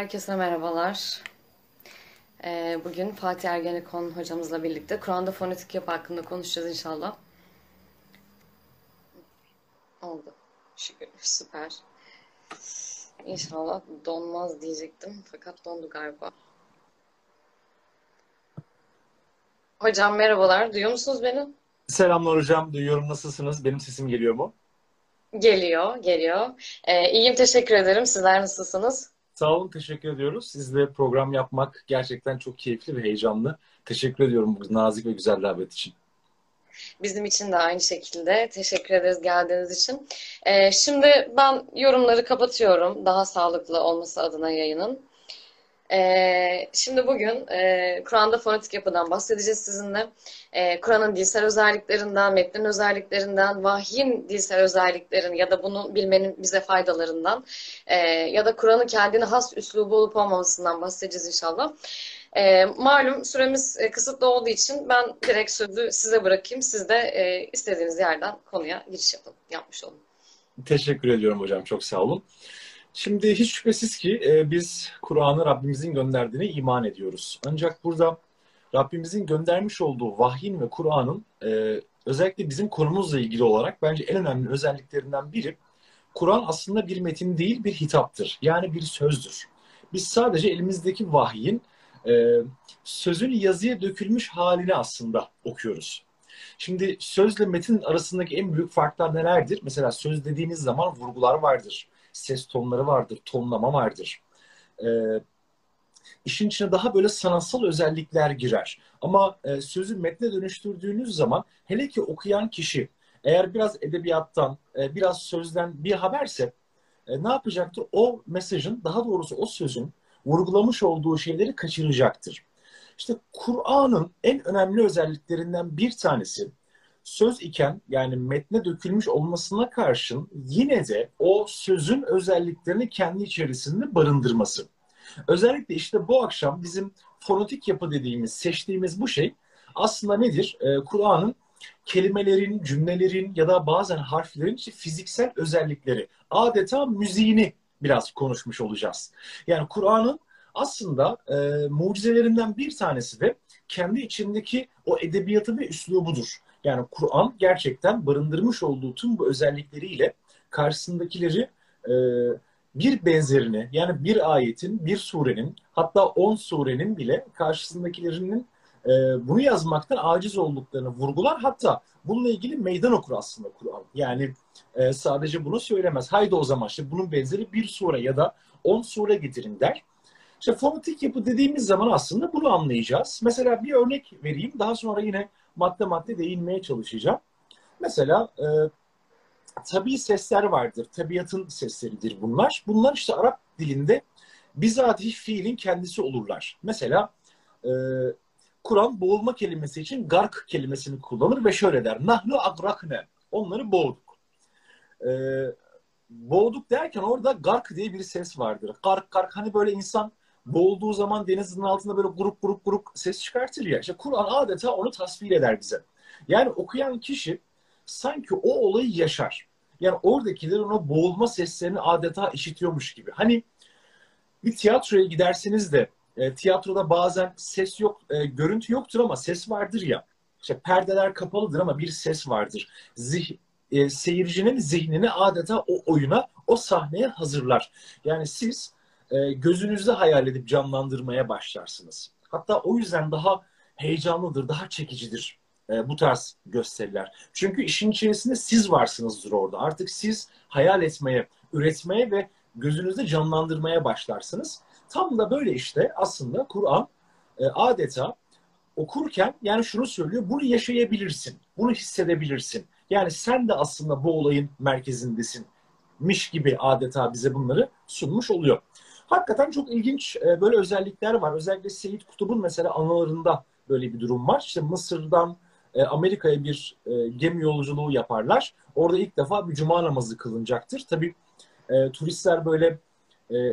Herkese merhabalar. Ee, bugün Fatih Ergenekon hocamızla birlikte Kur'an'da fonetik yapı hakkında konuşacağız inşallah. Oldu. Şükür. Süper. İnşallah donmaz diyecektim. Fakat dondu galiba. Hocam merhabalar. Duyuyor musunuz beni? Selamlar hocam. Duyuyorum. Nasılsınız? Benim sesim geliyor mu? Geliyor, geliyor. Ee, iyiyim, teşekkür ederim. Sizler nasılsınız? Sağ olun. Teşekkür ediyoruz. Sizle program yapmak gerçekten çok keyifli ve heyecanlı. Teşekkür ediyorum bu nazik ve güzel davet için. Bizim için de aynı şekilde. Teşekkür ederiz geldiğiniz için. Ee, şimdi ben yorumları kapatıyorum. Daha sağlıklı olması adına yayının. Ee, şimdi bugün e, Kur'an'da fonetik yapıdan bahsedeceğiz sizinle. Ee, Kur'an'ın dilsel özelliklerinden, metnin özelliklerinden, vahyin dilsel özelliklerin ya da bunu bilmenin bize faydalarından e, ya da Kur'an'ın kendine has üslubu olup olmamasından bahsedeceğiz inşallah. E, malum süremiz e, kısıtlı olduğu için ben direkt sözü size bırakayım. Siz de e, istediğiniz yerden konuya giriş yapın, yapmış olun. Teşekkür ediyorum hocam. Çok sağ olun. Şimdi hiç şüphesiz ki e, biz Kur'an'ı Rabbimizin gönderdiğine iman ediyoruz. Ancak burada Rabbimizin göndermiş olduğu vahyin ve Kur'an'ın e, özellikle bizim konumuzla ilgili olarak bence en önemli özelliklerinden biri Kur'an aslında bir metin değil bir hitaptır. Yani bir sözdür. Biz sadece elimizdeki vahyin e, sözün yazıya dökülmüş halini aslında okuyoruz. Şimdi sözle metin arasındaki en büyük farklar nelerdir? Mesela söz dediğiniz zaman vurgular vardır ses tonları vardır, tonlama vardır. E, işin içine daha böyle sanatsal özellikler girer. Ama e, sözü metne dönüştürdüğünüz zaman hele ki okuyan kişi eğer biraz edebiyattan, e, biraz sözden bir haberse e, ne yapacaktır? O mesajın, daha doğrusu o sözün vurgulamış olduğu şeyleri kaçıracaktır. İşte Kur'an'ın en önemli özelliklerinden bir tanesi söz iken yani metne dökülmüş olmasına karşın yine de o sözün özelliklerini kendi içerisinde barındırması. Özellikle işte bu akşam bizim fonetik yapı dediğimiz, seçtiğimiz bu şey aslında nedir? Ee, Kur'an'ın kelimelerin, cümlelerin ya da bazen harflerin işte fiziksel özellikleri, adeta müziğini biraz konuşmuş olacağız. Yani Kur'an'ın aslında e, mucizelerinden bir tanesi de kendi içindeki o edebiyatı ve üslubudur. Yani Kur'an gerçekten barındırmış olduğu tüm bu özellikleriyle karşısındakileri e, bir benzerini yani bir ayetin, bir surenin hatta on surenin bile karşısındakilerinin e, bunu yazmaktan aciz olduklarını vurgular. Hatta bununla ilgili meydan okur aslında Kur'an. Yani e, sadece bunu söylemez. Haydi o zaman işte bunun benzeri bir sure ya da on sure getirin der. İşte fonetik yapı dediğimiz zaman aslında bunu anlayacağız. Mesela bir örnek vereyim. Daha sonra yine madde madde değinmeye çalışacağım. Mesela e, tabii sesler vardır. Tabiatın sesleridir bunlar. Bunlar işte Arap dilinde bizatihi fiilin kendisi olurlar. Mesela e, Kur'an boğulma kelimesi için gark kelimesini kullanır ve şöyle der. Nahnu agrakne. Onları boğduk. E, boğduk derken orada gark diye bir ses vardır. Gark gark hani böyle insan boğulduğu zaman denizin altında böyle grup grup grup ses çıkartır ya. İşte Kur'an adeta onu tasvir eder bize. Yani okuyan kişi sanki o olayı yaşar. Yani oradakilerin o boğulma seslerini adeta işitiyormuş gibi. Hani bir tiyatroya giderseniz de e, tiyatroda bazen ses yok, e, görüntü yoktur ama ses vardır ya. İşte perdeler kapalıdır ama bir ses vardır. Zih, e, seyircinin zihnini adeta o oyuna, o sahneye hazırlar. Yani siz e, gözünüzde hayal edip canlandırmaya başlarsınız. Hatta o yüzden daha heyecanlıdır, daha çekicidir e, bu tarz gösteriler. Çünkü işin içerisinde siz varsınızdır orada. Artık siz hayal etmeye, üretmeye ve gözünüzde canlandırmaya başlarsınız. Tam da böyle işte aslında Kur'an e, adeta okurken yani şunu söylüyor, bunu yaşayabilirsin, bunu hissedebilirsin. Yani sen de aslında bu olayın merkezindesin miş gibi adeta bize bunları sunmuş oluyor. Hakikaten çok ilginç e, böyle özellikler var. Özellikle Seyit Kutub'un mesela anılarında böyle bir durum var. İşte Mısır'dan e, Amerika'ya bir e, gemi yolculuğu yaparlar. Orada ilk defa bir cuma namazı kılınacaktır. Tabii turistler böyle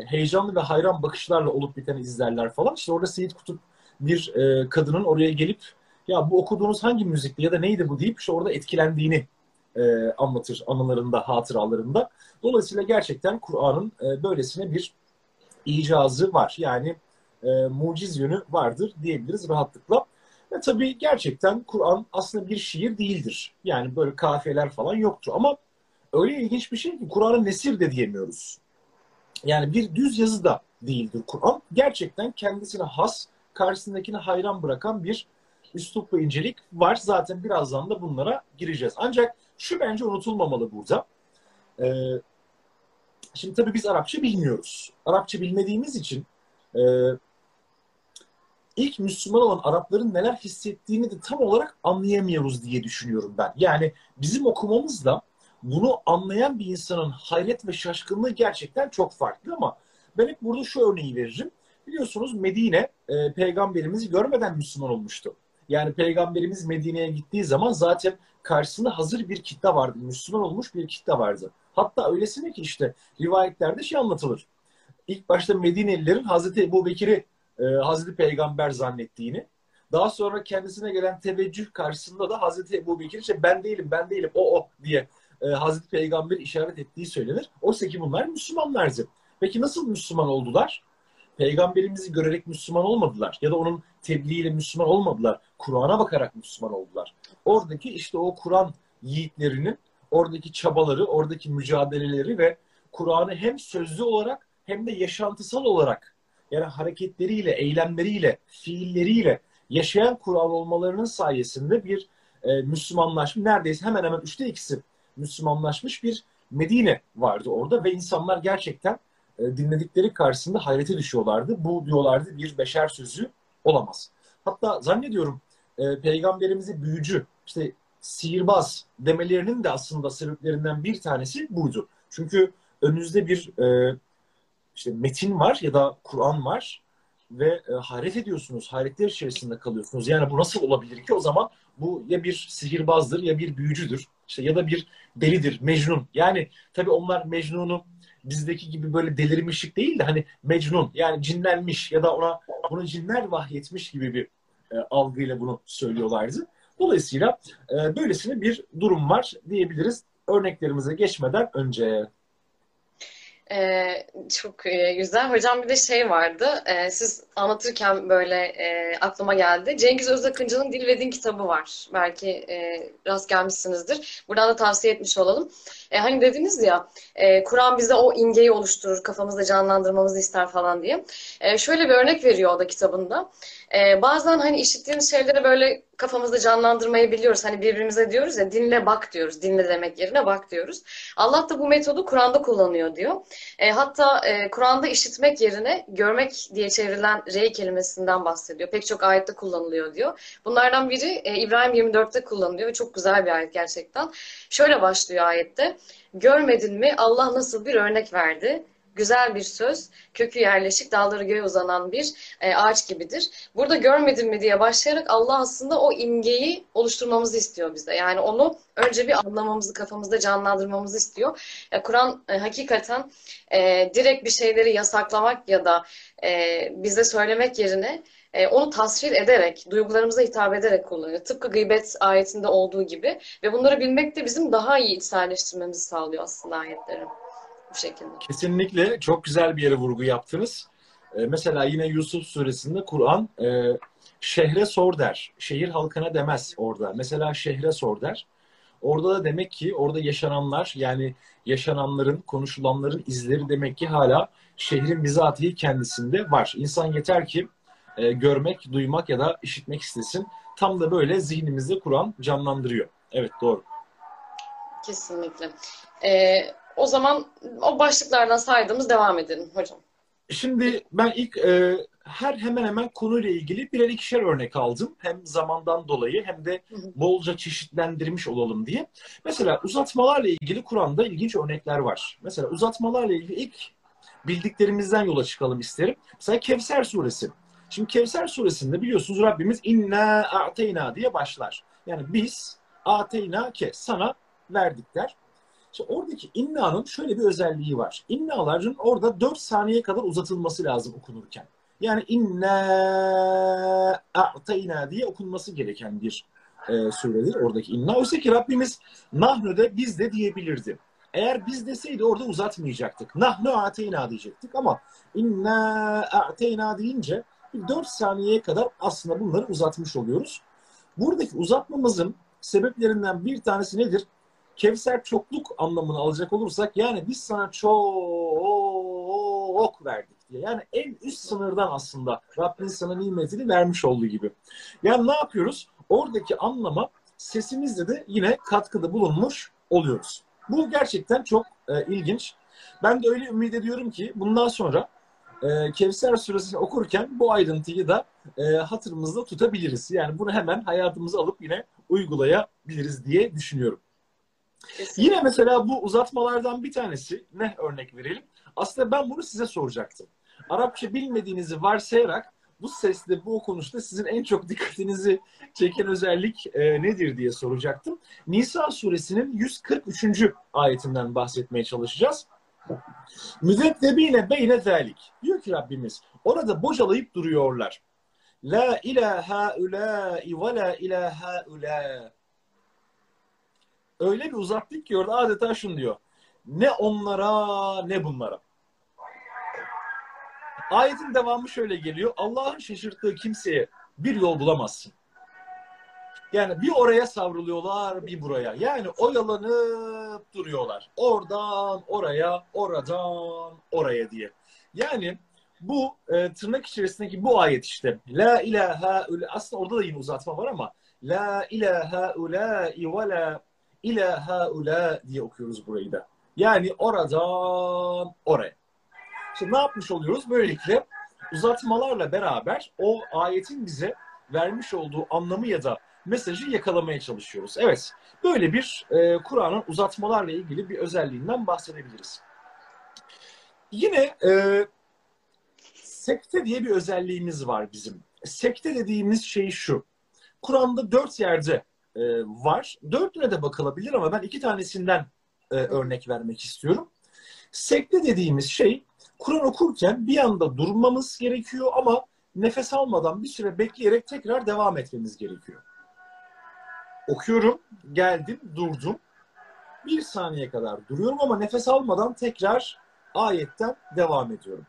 heyecanlı ve hayran bakışlarla olup biteni izlerler falan. İşte orada Seyit Kutup bir kadının oraya gelip ya bu okuduğunuz hangi müzikti ya da neydi bu deyip işte orada etkilendiğini anlatır anılarında, hatıralarında. Dolayısıyla gerçekten Kur'an'ın böylesine bir icazı var. Yani e, muciz yönü vardır diyebiliriz rahatlıkla. Ve tabii gerçekten Kur'an aslında bir şiir değildir. Yani böyle kafiyeler falan yoktur. Ama öyle ilginç bir şey ki Kur'an'ı nesir de diyemiyoruz. Yani bir düz yazı da değildir Kur'an. Gerçekten kendisine has, karşısındakini hayran bırakan bir üslup ve incelik var. Zaten birazdan da bunlara gireceğiz. Ancak şu bence unutulmamalı burada. Ee, şimdi tabii biz Arapça bilmiyoruz. Arapça bilmediğimiz için e, ilk Müslüman olan Arapların neler hissettiğini de tam olarak anlayamıyoruz diye düşünüyorum ben. Yani bizim okumamızla bunu anlayan bir insanın hayret ve şaşkınlığı gerçekten çok farklı ama ben hep burada şu örneği veririm. Biliyorsunuz Medine e, peygamberimizi görmeden Müslüman olmuştu. Yani peygamberimiz Medine'ye gittiği zaman zaten karşısında hazır bir kitle vardı. Müslüman olmuş bir kitle vardı. Hatta öylesine ki işte rivayetlerde şey anlatılır. İlk başta Medinelilerin Hazreti Ebu Bekir'i e, Hazreti Peygamber zannettiğini, daha sonra kendisine gelen teveccüh karşısında da Hazreti Ebu Bekir işte ben değilim, ben değilim, o o diye e, Hazreti Peygamber işaret ettiği söylenir. Oysa ki bunlar Müslümanlardı. Peki nasıl Müslüman oldular? Peygamberimizi görerek Müslüman olmadılar. Ya da onun tebliğiyle Müslüman olmadılar. Kur'an'a bakarak Müslüman oldular. Oradaki işte o Kur'an yiğitlerinin oradaki çabaları, oradaki mücadeleleri ve Kur'an'ı hem sözlü olarak hem de yaşantısal olarak yani hareketleriyle, eylemleriyle, fiilleriyle yaşayan Kur'an olmalarının sayesinde bir e, Müslümanlaşma neredeyse hemen hemen üçte ikisi Müslümanlaşmış bir Medine vardı orada ve insanlar gerçekten e, dinledikleri karşısında hayrete düşüyorlardı. Bu diyorlardı bir beşer sözü olamaz. Hatta zannediyorum e, peygamberimizi büyücü, işte sihirbaz demelerinin de aslında sebeplerinden bir tanesi buydu. Çünkü önünüzde bir e, işte metin var ya da Kur'an var ve e, hayret ediyorsunuz, hayretler içerisinde kalıyorsunuz. Yani bu nasıl olabilir ki? O zaman bu ya bir sihirbazdır ya bir büyücüdür. İşte ya da bir delidir, Mecnun. Yani tabii onlar Mecnun'u bizdeki gibi böyle delirmişlik değil de hani Mecnun yani cinlenmiş ya da ona bunu cinler vahyetmiş gibi bir e, algıyla bunu söylüyorlardı. Dolayısıyla e, böylesine bir durum var diyebiliriz örneklerimize geçmeden önce. Ee, çok e, güzel. Hocam bir de şey vardı. E, siz anlatırken böyle e, aklıma geldi. Cengiz Özakıncı'nın Dil ve Din kitabı var. Belki e, rast gelmişsinizdir. Buradan da tavsiye etmiş olalım. E, hani dediniz ya e, Kur'an bize o imgeyi oluşturur, kafamızda canlandırmamızı ister falan diye. E, şöyle bir örnek veriyor o da kitabında. E, bazen hani işittiğimiz şeyleri böyle kafamızda canlandırmayı biliyoruz. Hani birbirimize diyoruz ya dinle bak diyoruz. Dinle demek yerine bak diyoruz. Allah da bu metodu Kur'an'da kullanıyor diyor. E, hatta e, Kur'an'da işitmek yerine görmek diye çevrilen rey kelimesinden bahsediyor. Pek çok ayette kullanılıyor diyor. Bunlardan biri e, İbrahim 24'te kullanılıyor ve çok güzel bir ayet gerçekten. Şöyle başlıyor ayette. Görmedin mi Allah nasıl bir örnek verdi? Güzel bir söz, kökü yerleşik, dalları göğe uzanan bir e, ağaç gibidir. Burada görmedin mi diye başlayarak Allah aslında o imgeyi oluşturmamızı istiyor bize. Yani onu önce bir anlamamızı, kafamızda canlandırmamızı istiyor. E, Kur'an e, hakikaten e, direkt bir şeyleri yasaklamak ya da e, bize söylemek yerine e, onu tasvir ederek, duygularımıza hitap ederek kullanıyor. Tıpkı gıybet ayetinde olduğu gibi. Ve bunları bilmek de bizim daha iyi içselleştirmemizi sağlıyor aslında ayetleri bu şekilde. Kesinlikle çok güzel bir yere vurgu yaptınız. Ee, mesela yine Yusuf suresinde Kur'an e, şehre sor der. Şehir halkına demez orada. Mesela şehre sor der. Orada da demek ki orada yaşananlar yani yaşananların, konuşulanların izleri demek ki hala şehrin bizatihi kendisinde var. İnsan yeter ki e, görmek, duymak ya da işitmek istesin. Tam da böyle zihnimizde Kur'an canlandırıyor. Evet doğru. Kesinlikle. Ee, o zaman o başlıklardan saydığımız devam edelim hocam. Şimdi ben ilk e, her hemen hemen konuyla ilgili birer ikişer örnek aldım. Hem zamandan dolayı hem de bolca çeşitlendirmiş olalım diye. Mesela uzatmalarla ilgili Kur'an'da ilginç örnekler var. Mesela uzatmalarla ilgili ilk bildiklerimizden yola çıkalım isterim. Mesela Kevser suresi. Şimdi Kevser suresinde biliyorsunuz Rabbimiz inna a'teyna diye başlar. Yani biz a'teyna ke sana verdik der. İşte oradaki inna'nın şöyle bir özelliği var. İnna'ların orada 4 saniye kadar uzatılması lazım okunurken. Yani inna a'teyna diye okunması gereken bir e, suredir oradaki inna. Oysa ki Rabbimiz nahnu'de biz de diyebilirdi. Eğer biz deseydi orada uzatmayacaktık. Nahnu ateyna diyecektik ama inna ateyna deyince 4 saniyeye kadar aslında bunları uzatmış oluyoruz. Buradaki uzatmamızın sebeplerinden bir tanesi nedir? Kevser çokluk anlamını alacak olursak yani biz sana çok verdik diye. Yani en üst sınırdan aslında Rabbin sana nimetini vermiş olduğu gibi. Yani ne yapıyoruz? Oradaki anlama sesimizle de yine katkıda bulunmuş oluyoruz. Bu gerçekten çok e, ilginç. Ben de öyle ümit ediyorum ki bundan sonra e, Kevser suresini okurken bu ayrıntıyı da e, hatırımızda tutabiliriz. Yani bunu hemen hayatımıza alıp yine uygulayabiliriz diye düşünüyorum. Kesinlikle. Yine mesela bu uzatmalardan bir tanesi ne örnek verelim? Aslında ben bunu size soracaktım. Arapça bilmediğinizi varsayarak bu sesle, bu okunuşta sizin en çok dikkatinizi çeken özellik e, nedir diye soracaktım. Nisa suresinin 143. ayetinden bahsetmeye çalışacağız. Müzebbebine beyne zalik. Diyor ki Rabbimiz orada bocalayıp duruyorlar. La ilahe ulâi ve la ilahe ulâ. Öyle bir uzattık ki orada adeta şunu diyor. Ne onlara ne bunlara. Ayetin devamı şöyle geliyor. Allah'ın şaşırttığı kimseye bir yol bulamazsın. Yani bir oraya savruluyorlar, bir buraya. Yani oyalanıp duruyorlar. Oradan oraya, oradan oraya diye. Yani bu e, tırnak içerisindeki bu ayet işte. La ilahe ula. Aslında orada da yine uzatma var ama La ilahe ula ve la ilahe ula diye okuyoruz burayı da. Yani oradan oraya. Şimdi ne yapmış oluyoruz? Böylelikle uzatmalarla beraber o ayetin bize vermiş olduğu anlamı ya da mesajı yakalamaya çalışıyoruz. Evet, böyle bir e, Kur'an'ın uzatmalarla ilgili bir özelliğinden bahsedebiliriz. Yine e, sekte diye bir özelliğimiz var bizim. Sekte dediğimiz şey şu. Kur'an'da dört yerde e, var. Dörtüne de bakılabilir ama ben iki tanesinden e, örnek vermek istiyorum. Sekte dediğimiz şey Kur'an okurken bir anda durmamız gerekiyor ama nefes almadan bir süre bekleyerek tekrar devam etmemiz gerekiyor. Okuyorum, geldim, durdum. Bir saniye kadar duruyorum ama nefes almadan tekrar ayetten devam ediyorum.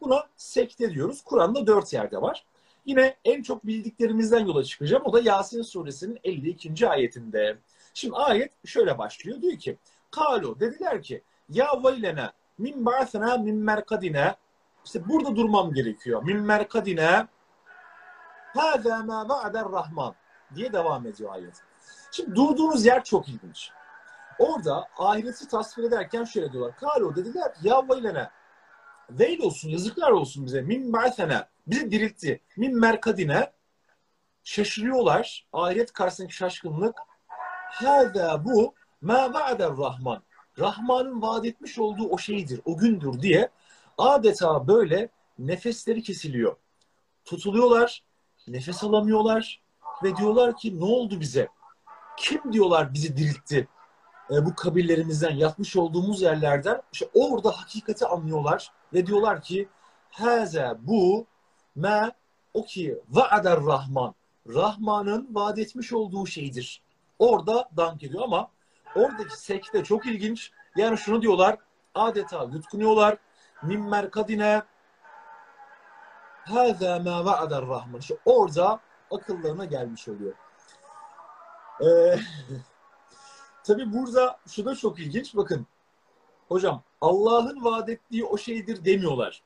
Buna sekte diyoruz. Kur'an'da dört yerde var. Yine en çok bildiklerimizden yola çıkacağım. O da Yasin suresinin 52. ayetinde. Şimdi ayet şöyle başlıyor. Diyor ki, Kalu dediler ki, ya veylene min ba'sena min merkadine işte burada durmam gerekiyor. Min merkadine hâzâ mâ va'der rahman diye devam ediyor ayet. Şimdi durduğunuz yer çok ilginç. Orada ahireti tasvir ederken şöyle diyorlar. Kalo dediler ya veylene veil olsun yazıklar olsun bize. Min ba'sena bizi diriltti. Min merkadine şaşırıyorlar. Ahiret karşısındaki şaşkınlık. Hâzâ bu mâ va'der rahman. Rahman'ın vaat etmiş olduğu o şeydir, o gündür diye adeta böyle nefesleri kesiliyor. Tutuluyorlar, nefes alamıyorlar ve diyorlar ki ne oldu bize? Kim diyorlar bizi diriltti? E, bu kabirlerimizden, yatmış olduğumuz yerlerden işte orada hakikati anlıyorlar ve diyorlar ki Haze bu me o ki va'ader Rahman. Rahman'ın vaat etmiş olduğu şeydir. Orada dank ediyor ama Oradaki sekte çok ilginç. Yani şunu diyorlar. Adeta yutkunuyorlar. Min merkadine Hâzâ mâ va'adar rahman. İşte orada akıllarına gelmiş oluyor. Ee, tabii burada şu da çok ilginç. Bakın hocam Allah'ın vaat ettiği o şeydir demiyorlar.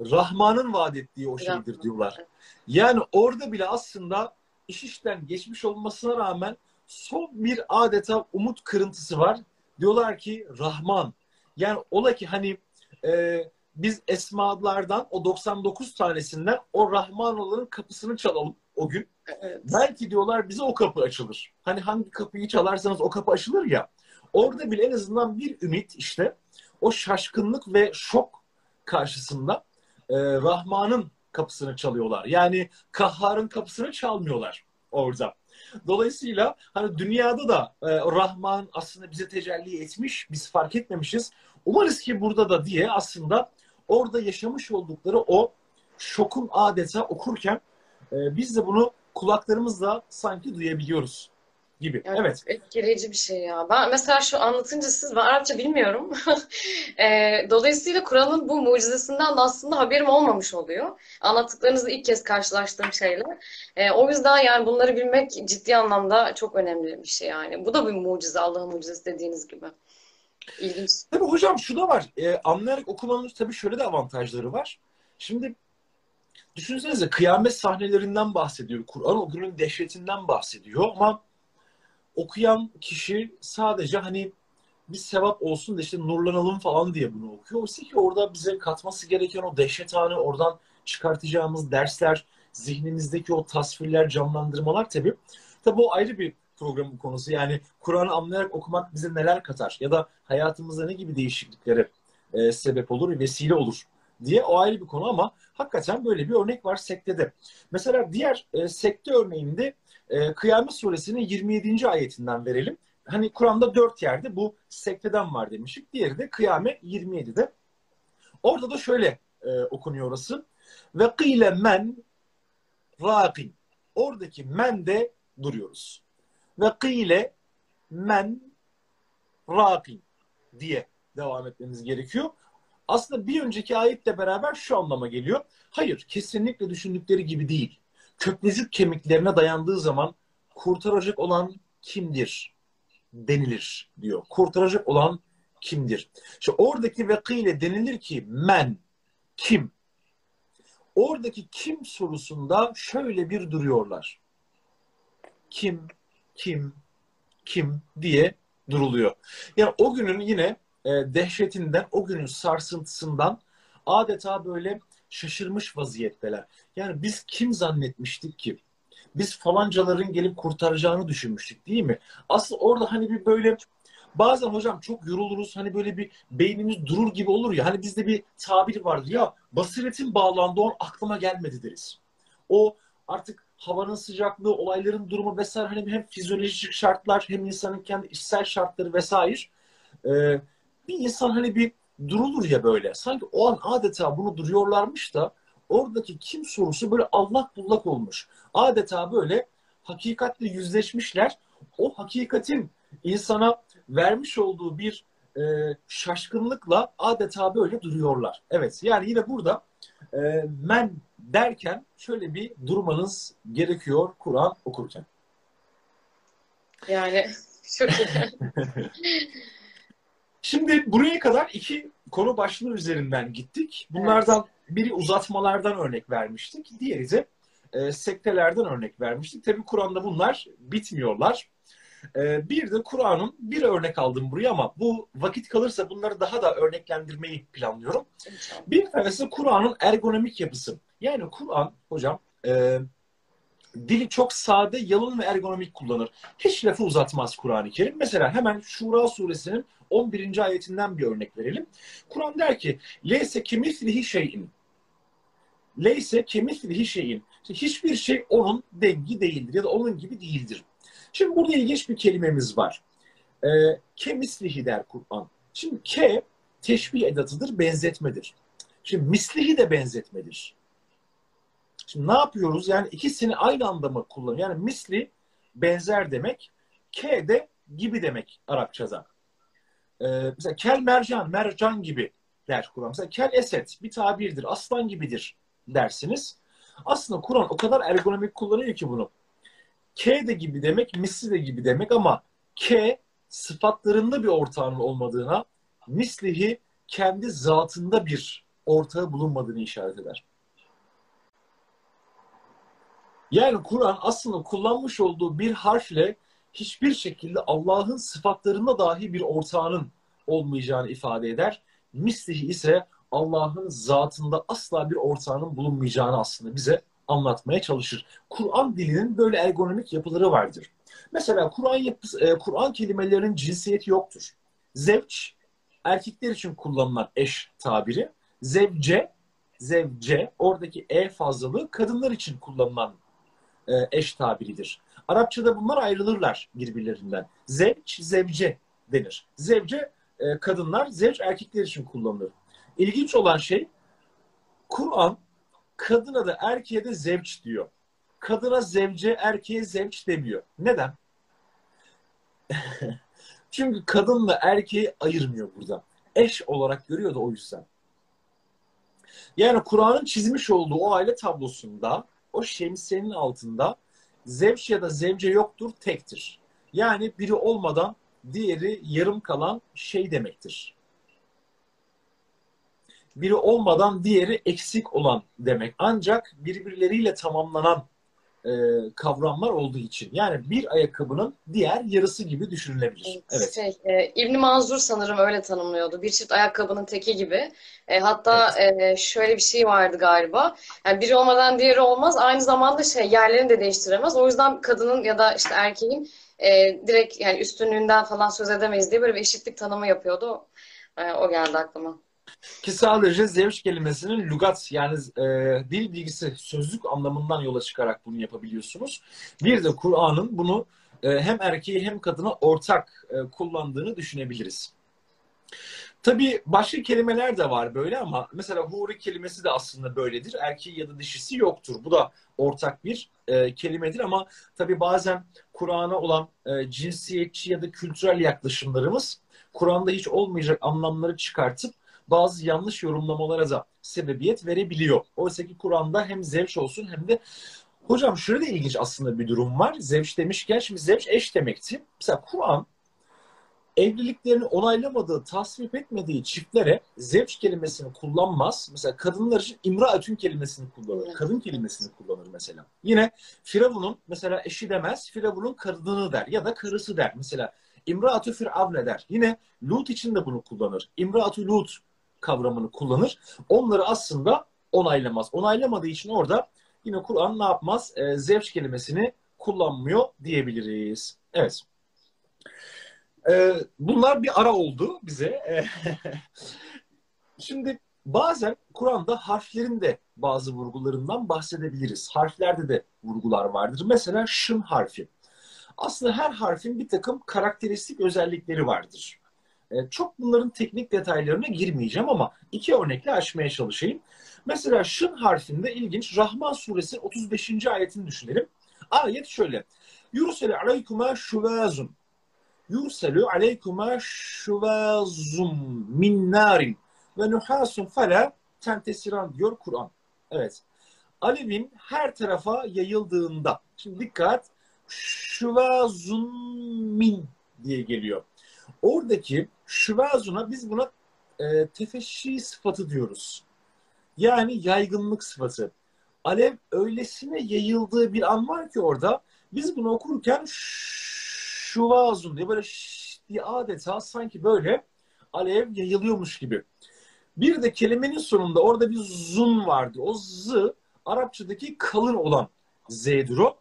Rahman'ın vaat ettiği o şeydir diyorlar. Yani orada bile aslında iş işten geçmiş olmasına rağmen son bir adeta umut kırıntısı var. Diyorlar ki Rahman. Yani ola ki hani e, biz esmalardan o 99 tanesinden o Rahman olanın kapısını çalalım o gün. Evet. Belki diyorlar bize o kapı açılır. Hani hangi kapıyı çalarsanız o kapı açılır ya. Orada bile en azından bir ümit işte o şaşkınlık ve şok karşısında e, Rahman'ın kapısını çalıyorlar. Yani Kahhar'ın kapısını çalmıyorlar orada. Dolayısıyla hani dünyada da e, Rahman aslında bize tecelli etmiş, biz fark etmemişiz. Umarız ki burada da diye aslında orada yaşamış oldukları o şokun adeta okurken e, biz de bunu kulaklarımızla sanki duyabiliyoruz. Gibi. Yani Evet. etkileyici bir şey ya. Ben mesela şu anlatınca siz ben Arapça bilmiyorum. Eee, dolayısıyla Kur'an'ın bu mucizesinden de aslında haberim olmamış oluyor. Anlattıklarınızla ilk kez karşılaştığım şeyler. Eee, o yüzden yani bunları bilmek ciddi anlamda çok önemli bir şey yani. Bu da bir mucize, Allah'ın mucizesi dediğiniz gibi. İlginç. Tabii hocam şu da var. E, anlayarak okumanın tabii şöyle de avantajları var. Şimdi düşünsenize kıyamet sahnelerinden bahsediyor. Kur'an o günün dehşetinden bahsediyor ama okuyan kişi sadece hani bir sevap olsun da işte nurlanalım falan diye bunu okuyor. Oysa ki orada bize katması gereken o dehşet anı, oradan çıkartacağımız dersler, zihnimizdeki o tasvirler, canlandırmalar tabii. Tabii o ayrı bir programın konusu. Yani Kur'an'ı anlayarak okumak bize neler katar ya da hayatımızda ne gibi değişikliklere e, sebep olur, vesile olur diye o ayrı bir konu ama hakikaten böyle bir örnek var sektede. Mesela diğer e, sekte örneğinde e, Kıyamet Suresinin 27. ayetinden verelim. Hani Kur'an'da dört yerde bu sekteden var demiştik. Diğeri de Kıyamet 27'de. Orada da şöyle e, okunuyor orası. Ve kıyle men râkin. Oradaki men de duruyoruz. Ve kıyle men râkin diye devam etmemiz gerekiyor. Aslında bir önceki ayetle beraber şu anlama geliyor. Hayır, kesinlikle düşündükleri gibi değil. Köprücük kemiklerine dayandığı zaman kurtaracak olan kimdir denilir diyor. Kurtaracak olan kimdir? İşte oradaki vekiyle denilir ki men kim? Oradaki kim sorusunda şöyle bir duruyorlar. Kim, kim, kim diye duruluyor. Yani o günün yine e, dehşetinden, o günün sarsıntısından adeta böyle şaşırmış vaziyetteler. Yani biz kim zannetmiştik ki? Biz falancaların gelip kurtaracağını düşünmüştük değil mi? Aslında orada hani bir böyle bazen hocam çok yoruluruz hani böyle bir beynimiz durur gibi olur ya hani bizde bir tabir vardır ya basiretin bağlandığı on aklıma gelmedi deriz. O artık havanın sıcaklığı, olayların durumu vesaire hani hem fizyolojik şartlar hem insanın kendi içsel şartları vesaire ee, bir insan hani bir durulur ya böyle. Sanki o an adeta bunu duruyorlarmış da oradaki kim sorusu böyle allak bullak olmuş. Adeta böyle hakikatle yüzleşmişler. O hakikatin insana vermiş olduğu bir e, şaşkınlıkla adeta böyle duruyorlar. Evet yani yine burada e, men derken şöyle bir durmanız gerekiyor Kur'an okurken. Yani çok iyi. Şimdi buraya kadar iki konu başlığı üzerinden gittik. Bunlardan biri uzatmalardan örnek vermiştik. Diğeri de e, sektelerden örnek vermiştik. Tabi Kur'an'da bunlar bitmiyorlar. E, bir de Kur'an'ın bir örnek aldım buraya ama bu vakit kalırsa bunları daha da örneklendirmeyi planlıyorum. Bir tanesi Kur'an'ın ergonomik yapısı. Yani Kur'an hocam e, dili çok sade, yalın ve ergonomik kullanır. Hiç lafı uzatmaz Kur'an-ı Kerim. Mesela hemen Şura suresinin 11. ayetinden bir örnek verelim. Kur'an der ki Leyse kemislihi şeyin Leyse kemislihi şeyin Hiçbir şey onun dengi değildir ya da onun gibi değildir. Şimdi burada ilginç bir kelimemiz var. E, kemislihi der Kur'an. Şimdi ke teşbih edatıdır, benzetmedir. Şimdi mislihi de benzetmedir. Şimdi ne yapıyoruz? Yani ikisini aynı anda mı kullanıyoruz? Yani misli benzer demek, ke de gibi demek Arapçada. Ee, mesela kel mercan, mercan gibi der Kur'an. Mesela kel eset bir tabirdir, aslan gibidir dersiniz. Aslında Kur'an o kadar ergonomik kullanıyor ki bunu. K de gibi demek, misli de gibi demek ama K sıfatlarında bir ortağının olmadığına, mislihi kendi zatında bir ortağı bulunmadığını işaret eder. Yani Kur'an aslında kullanmış olduğu bir harfle hiçbir şekilde Allah'ın sıfatlarında dahi bir ortağının olmayacağını ifade eder. Mislihi ise Allah'ın zatında asla bir ortağının bulunmayacağını aslında bize anlatmaya çalışır. Kur'an dilinin böyle ergonomik yapıları vardır. Mesela Kur'an yapısı, e, kelimelerinin cinsiyeti yoktur. Zevç erkekler için kullanılan eş tabiri. Zevce, zevce oradaki e fazlalığı kadınlar için kullanılan e, eş tabiridir. Arapçada bunlar ayrılırlar birbirlerinden. Zevç, zevce denir. Zevce e, kadınlar, zevç erkekler için kullanılır. İlginç olan şey Kur'an kadına da erkeğe de zevç diyor. Kadına zevce, erkeğe zevç demiyor. Neden? Çünkü kadınla erkeği ayırmıyor burada. Eş olarak görüyor da o yüzden. Yani Kur'an'ın çizmiş olduğu o aile tablosunda, o şemsiyenin altında zevç ya da zevce yoktur, tektir. Yani biri olmadan diğeri yarım kalan şey demektir. Biri olmadan diğeri eksik olan demek. Ancak birbirleriyle tamamlanan e, kavramlar olduğu için. Yani bir ayakkabının diğer yarısı gibi düşünülebilir. Evet. Şey, e, İbn Manzur sanırım öyle tanımlıyordu. Bir çift ayakkabının teki gibi. E, hatta e, şöyle bir şey vardı galiba. Yani biri olmadan diğeri olmaz. Aynı zamanda şey yerlerini de değiştiremez. O yüzden kadının ya da işte erkeğin e, direkt yani üstünlüğünden falan söz edemeyiz diye böyle bir eşitlik tanımı yapıyordu. E, o geldi aklıma. Ki sadece zevç kelimesinin lügat yani e, dil bilgisi sözlük anlamından yola çıkarak bunu yapabiliyorsunuz. Bir de Kur'an'ın bunu e, hem erkeği hem kadına ortak e, kullandığını düşünebiliriz. Tabii başka kelimeler de var böyle ama mesela huri kelimesi de aslında böyledir. Erkeği ya da dişisi yoktur. Bu da ortak bir e, kelimedir ama tabii bazen Kur'an'a olan e, cinsiyetçi ya da kültürel yaklaşımlarımız Kur'an'da hiç olmayacak anlamları çıkartıp bazı yanlış yorumlamalara da sebebiyet verebiliyor. Oysa ki Kur'an'da hem zevç olsun hem de Hocam şöyle de ilginç aslında bir durum var. Zevç demişken şimdi zevç eş demekti. Mesela Kur'an evliliklerini onaylamadığı, tasvip etmediği çiftlere zevç kelimesini kullanmaz. Mesela kadınlar için imraatün kelimesini kullanır. Kadın kelimesini kullanır mesela. Yine Firavun'un mesela eşi demez, Firavun'un kadını der ya da karısı der. Mesela imraatü firavne der. Yine Lut için de bunu kullanır. İmraatü Lut kavramını kullanır. Onları aslında onaylamaz. Onaylamadığı için orada yine Kur'an ne yapmaz? E, zevç kelimesini kullanmıyor diyebiliriz. Evet. E, bunlar bir ara oldu bize. Şimdi bazen Kur'an'da harflerin de bazı vurgularından bahsedebiliriz. Harflerde de vurgular vardır. Mesela şın harfi. Aslında her harfin bir takım karakteristik özellikleri vardır. E, çok bunların teknik detaylarına girmeyeceğim ama iki örnekle açmaya çalışayım. Mesela şın harfinde ilginç Rahman suresi 35. ayetini düşünelim. Ayet şöyle. Yursele aleykuma şuvazun. Yurselu aleykuma şuvazun min narin ve nuhasun fela tentesiran diyor Kur'an. Evet. Alevin her tarafa yayıldığında. Şimdi dikkat. Şuvazun min diye geliyor. Oradaki şüvezuna biz buna e, tefeşşi sıfatı diyoruz. Yani yaygınlık sıfatı. Alev öylesine yayıldığı bir an var ki orada biz bunu okurken şuvazun diye böyle diye adeta sanki böyle alev yayılıyormuş gibi. Bir de kelimenin sonunda orada bir zun vardı. O z Arapçadaki kalın olan z'dir o.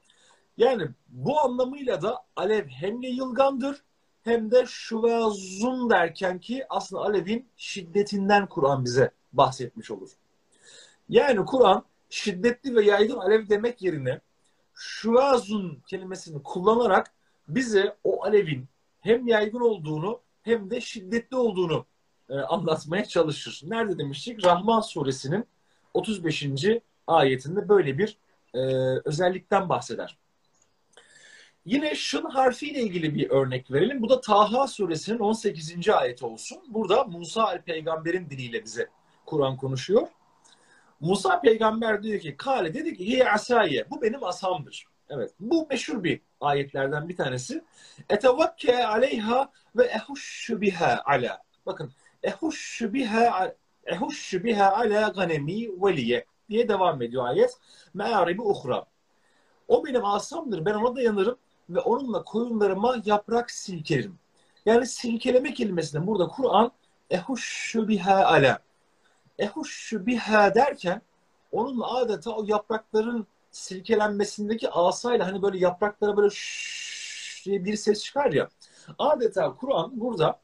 Yani bu anlamıyla da alev hem yayılgandır hem de şuvazun derken ki aslında alevin şiddetinden Kur'an bize bahsetmiş olur. Yani Kur'an şiddetli ve yaygın alev demek yerine şuvazun kelimesini kullanarak bize o alevin hem yaygın olduğunu hem de şiddetli olduğunu e, anlatmaya çalışır. Nerede demiştik? Rahman suresinin 35. ayetinde böyle bir e, özellikten bahseder. Yine şın harfiyle ilgili bir örnek verelim. Bu da Taha suresinin 18. ayeti olsun. Burada Musa peygamberin diliyle bize Kur'an konuşuyor. Musa peygamber diyor ki Kale dedi ki hiye asaye bu benim asamdır. Evet bu meşhur bir ayetlerden bir tanesi. Etevakke aleyha ve ehuşşu biha ala. Bakın ehuşşu biha ehuşşu biha ala ganemi veliye diye devam ediyor ayet. Me'aribi uhra. O benim asamdır. Ben ona dayanırım ve onunla koyunlarıma yaprak silkerim. Yani silkeleme kelimesinde burada Kur'an ehuşşu biha ala. Ehuşşu biha derken onunla adeta o yaprakların silkelenmesindeki asayla hani böyle yapraklara böyle şşş diye bir ses çıkar ya. Adeta Kur'an burada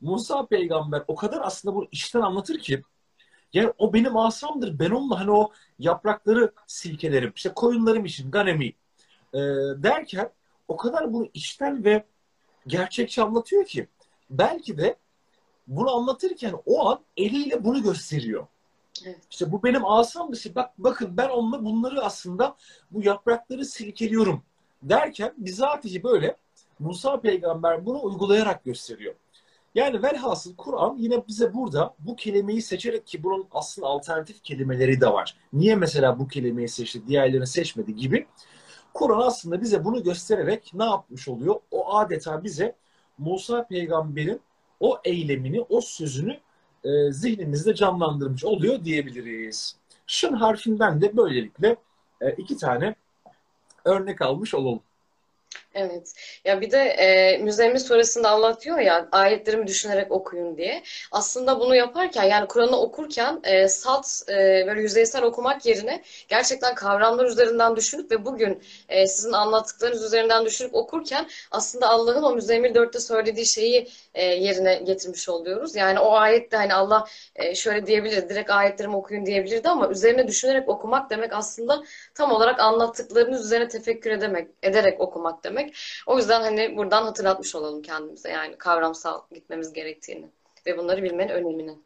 Musa peygamber o kadar aslında bu işten anlatır ki yani o benim asamdır. Ben onunla hani o yaprakları silkelerim. İşte koyunlarım için ganemi e, derken o kadar bunu içten ve gerçekçi anlatıyor ki belki de bunu anlatırken o an eliyle bunu gösteriyor. Evet. İşte bu benim asam dışı. Bak bakın ben onunla bunları aslında bu yaprakları silkeliyorum derken bizatihi böyle Musa peygamber bunu uygulayarak gösteriyor. Yani velhasıl Kur'an yine bize burada bu kelimeyi seçerek ki bunun aslında alternatif kelimeleri de var. Niye mesela bu kelimeyi seçti, diğerlerini seçmedi gibi. Kur'an aslında bize bunu göstererek ne yapmış oluyor? O adeta bize Musa peygamberin o eylemini, o sözünü e, zihnimizde canlandırmış oluyor diyebiliriz. Şın harfinden de böylelikle e, iki tane örnek almış olalım. Evet. Ya bir de e, Müzzemmil suresinde Allah diyor ya ayetlerimi düşünerek okuyun diye. Aslında bunu yaparken yani Kur'an'ı okurken e, salt e, böyle yüzeysel okumak yerine gerçekten kavramlar üzerinden düşünüp ve bugün e, sizin anlattıklarınız üzerinden düşünüp okurken aslında Allah'ın o Müzzemmil 4'te söylediği şeyi e, yerine getirmiş oluyoruz. Yani o ayette hani Allah e, şöyle diyebilir, direkt ayetlerimi okuyun diyebilirdi ama üzerine düşünerek okumak demek aslında tam olarak anlattıklarınız üzerine tefekkür edemek, ederek okumak demek. O yüzden hani buradan hatırlatmış olalım kendimize yani kavramsal gitmemiz gerektiğini ve bunları bilmenin önemini.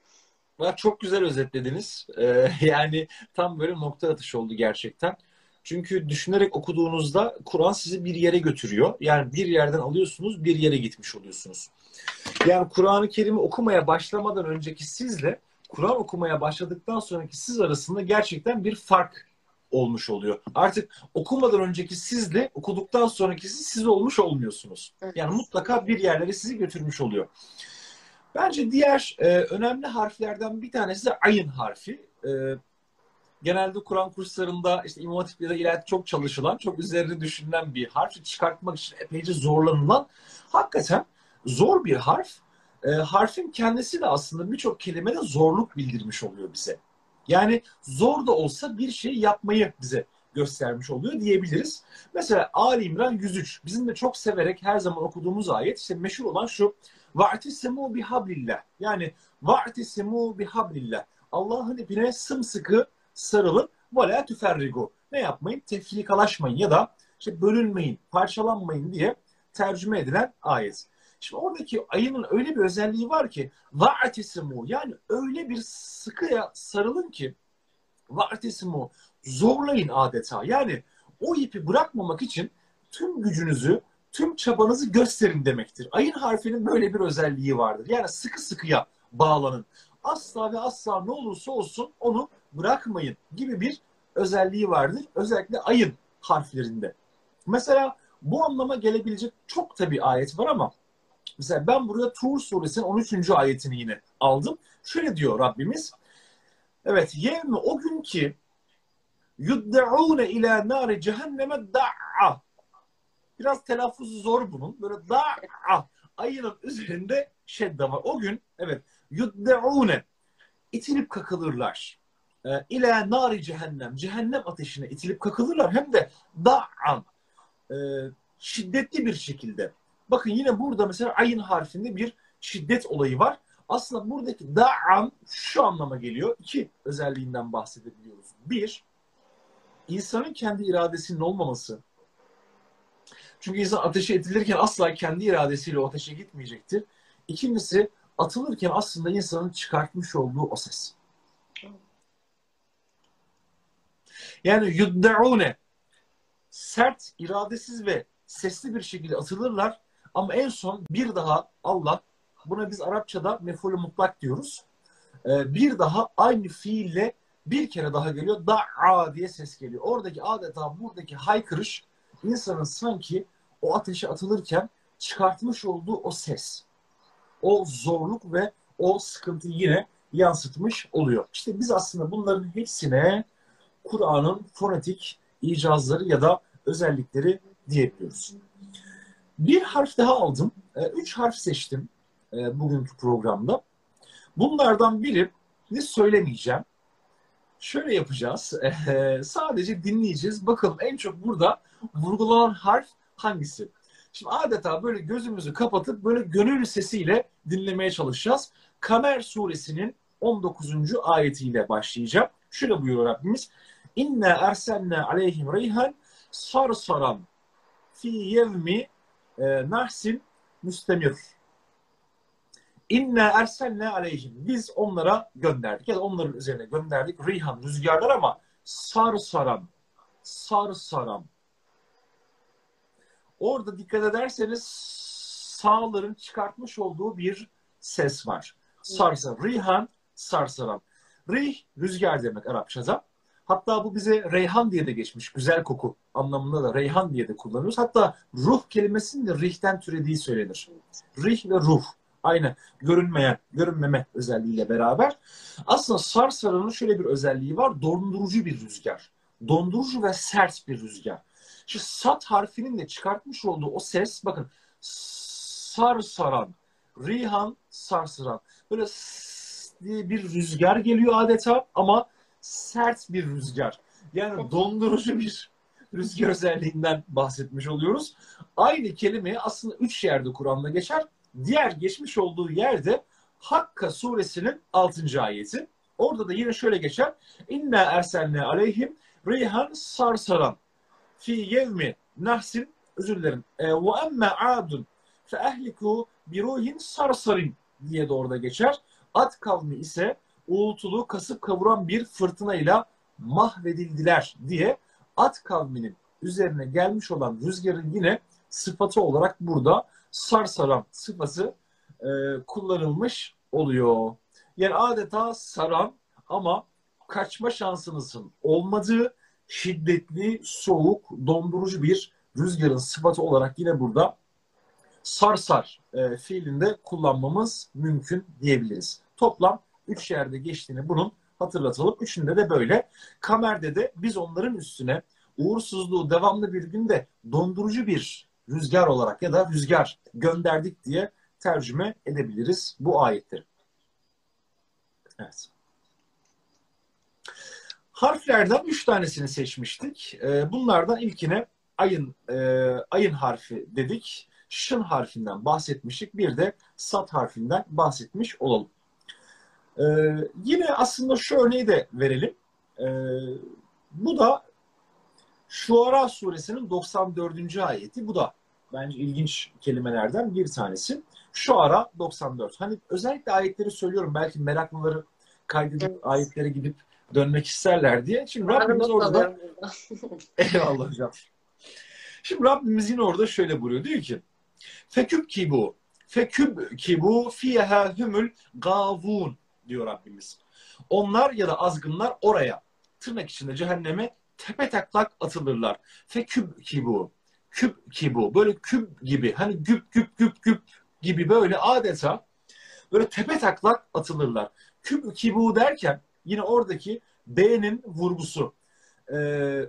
Çok güzel özetlediniz. Ee, yani tam böyle nokta atışı oldu gerçekten. Çünkü düşünerek okuduğunuzda Kur'an sizi bir yere götürüyor. Yani bir yerden alıyorsunuz, bir yere gitmiş oluyorsunuz. Yani Kur'an-ı Kerim'i okumaya başlamadan önceki sizle Kur'an okumaya başladıktan sonraki siz arasında gerçekten bir fark olmuş oluyor. Artık okumadan önceki sizle okuduktan sonraki siz, olmuş olmuyorsunuz. Yani mutlaka bir yerlere sizi götürmüş oluyor. Bence diğer e, önemli harflerden bir tanesi de ayın harfi. E, genelde Kur'an kurslarında işte İmam Hatip ya da ilahiyat çok çalışılan, çok üzerine düşünülen bir harf. Çıkartmak için epeyce zorlanılan, hakikaten zor bir harf. E, harfin kendisi de aslında birçok kelimede zorluk bildirmiş oluyor bize. Yani zor da olsa bir şey yapmayı bize göstermiş oluyor diyebiliriz. Mesela Ali İmran 103. Bizim de çok severek her zaman okuduğumuz ayet işte meşhur olan şu. Va'tisimu bihablillah. Yani va'tisimu bihablillah. Allah'ın ipine sımsıkı sarılın. Ve tüferrigu. Ne yapmayın? Tefrikalaşmayın ya da işte bölünmeyin, parçalanmayın diye tercüme edilen ayet. Şimdi oradaki ayının öyle bir özelliği var ki va'tesimu yani öyle bir sıkıya sarılın ki va'tesimu zorlayın adeta. Yani o ipi bırakmamak için tüm gücünüzü, tüm çabanızı gösterin demektir. Ayın harfinin böyle bir özelliği vardır. Yani sıkı sıkıya bağlanın. Asla ve asla ne olursa olsun onu bırakmayın gibi bir özelliği vardır. Özellikle ayın harflerinde. Mesela bu anlama gelebilecek çok tabi ayet var ama Mesela ben burada Tur suresinin 13. ayetini yine aldım. Şöyle diyor Rabbimiz. Evet, yevmi o gün ki yudde'une ila nari cehenneme da'a. Biraz telaffuzu zor bunun. Böyle da'a. Ayının üzerinde şedde var. O gün evet yudde'une itilip kakılırlar. E, ila nari cehennem. Cehennem ateşine itilip kakılırlar. Hem de da'an. E, şiddetli bir şekilde. Bakın yine burada mesela ayın harfinde bir şiddet olayı var. Aslında buradaki da'an şu anlama geliyor. İki özelliğinden bahsedebiliyoruz. Bir, insanın kendi iradesinin olmaması. Çünkü insan ateşe itilirken asla kendi iradesiyle o ateşe gitmeyecektir. İkincisi atılırken aslında insanın çıkartmış olduğu o ses. Yani yudde'une sert, iradesiz ve sesli bir şekilde atılırlar ama en son bir daha Allah, buna biz Arapçada mefulü mutlak diyoruz. Ee, bir daha aynı fiille bir kere daha geliyor. Da'a diye ses geliyor. Oradaki adeta buradaki haykırış insanın sanki o ateşe atılırken çıkartmış olduğu o ses. O zorluk ve o sıkıntıyı yine yansıtmış oluyor. İşte biz aslında bunların hepsine Kur'an'ın fonetik icazları ya da özellikleri diyebiliyoruz. Bir harf daha aldım. E, üç harf seçtim e, bugünkü programda. Bunlardan biri ne söylemeyeceğim. Şöyle yapacağız. E, sadece dinleyeceğiz. Bakalım en çok burada vurgulanan harf hangisi? Şimdi adeta böyle gözümüzü kapatıp böyle gönül sesiyle dinlemeye çalışacağız. Kamer suresinin 19. ayetiyle başlayacağım. Şöyle buyuruyor Rabbimiz. İnne erselne aleyhim reyhan sarsaran fi yevmi e, nahsin müstemir. İnne erselne aleyhim. Biz onlara gönderdik. Ya da onların üzerine gönderdik. Rihan, rüzgarlar ama sar saran. Sar saran. Orada dikkat ederseniz sağların çıkartmış olduğu bir ses var. Sarsa, rihan, sarsaran. Rih, rüzgar demek Arapçada. Hatta bu bize reyhan diye de geçmiş. Güzel koku anlamında da reyhan diye de kullanıyoruz. Hatta ruh kelimesinin de rihten türediği söylenir. Rih ve ruh. Aynı görünmeyen, görünmeme özelliğiyle beraber. Aslında sarsaranın şöyle bir özelliği var. Dondurucu bir rüzgar. Dondurucu ve sert bir rüzgar. Şu sat harfinin de çıkartmış olduğu o ses bakın sarsaran, rihan sarsaran. Böyle diye bir rüzgar geliyor adeta ama sert bir rüzgar. Yani dondurucu bir rüzgar özelliğinden bahsetmiş oluyoruz. Aynı kelimeyi aslında üç yerde Kur'an'da geçer. Diğer geçmiş olduğu yerde Hakka suresinin 6. ayeti. Orada da yine şöyle geçer. İnna erselne aleyhim rihan sarsaran fi yevmi nahsin özür dilerim. E, ve emme adun fe ehliku bi ruhin sarsarin diye de orada geçer. At kavmi ise uğultulu kasıp kavuran bir fırtınayla mahvedildiler diye at kavminin üzerine gelmiş olan rüzgarın yine sıfatı olarak burada sarsaran sıfatı e, kullanılmış oluyor. Yani adeta saran ama kaçma şansınızın olmadığı şiddetli, soğuk, dondurucu bir rüzgarın sıfatı olarak yine burada sarsar e, fiilinde kullanmamız mümkün diyebiliriz. Toplam 3 yerde geçtiğini bunun hatırlatalım. Üçünde de böyle. Kamer'de de biz onların üstüne uğursuzluğu devamlı bir günde dondurucu bir rüzgar olarak ya da rüzgar gönderdik diye tercüme edebiliriz bu ayetleri. Evet. Harflerden üç tanesini seçmiştik. Ee, bunlardan ilkine ayın e, ayın harfi dedik. Şın harfinden bahsetmiştik. Bir de sat harfinden bahsetmiş olalım. Ee, yine aslında şu örneği de verelim. Ee, bu da Şuara suresinin 94. ayeti. Bu da bence ilginç kelimelerden bir tanesi. Şuara 94. Hani özellikle ayetleri söylüyorum. Belki meraklıları kaydedip evet. ayetlere gidip dönmek isterler diye. Şimdi Rabbimiz orada Eyvallah hocam. Şimdi Rabbimiz yine orada şöyle buyuruyor. Diyor ki Feküb ki bu Feküb ki bu fiyeha hümül gavun diyor Rabbimiz. Onlar ya da azgınlar oraya tırnak içinde cehenneme tepe taklak atılırlar. Feküb ki bu. Küp ki bu. Böyle küp gibi. Hani güp güp güp güp gibi böyle adeta böyle tepe taklak atılırlar. Küp ki bu derken yine oradaki B'nin vurgusu e,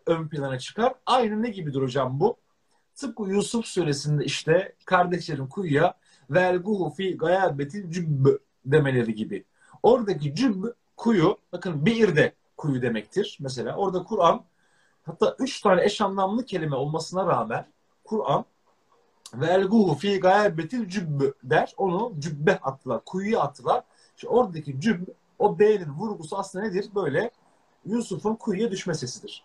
ön plana çıkar. Aynı ne gibidir hocam bu? Tıpkı Yusuf suresinde işte kardeşlerin kuyuya velguhu fi gayabetil cübb demeleri gibi. Oradaki cübb kuyu, bakın bir de kuyu demektir. Mesela orada Kur'an hatta üç tane eş anlamlı kelime olmasına rağmen Kur'an velguhu fi gayabetil cübb der. Onu cübbe attılar, kuyuya attılar. İşte oradaki cübb, o B'nin vurgusu aslında nedir? Böyle Yusuf'un kuyuya düşme sesidir.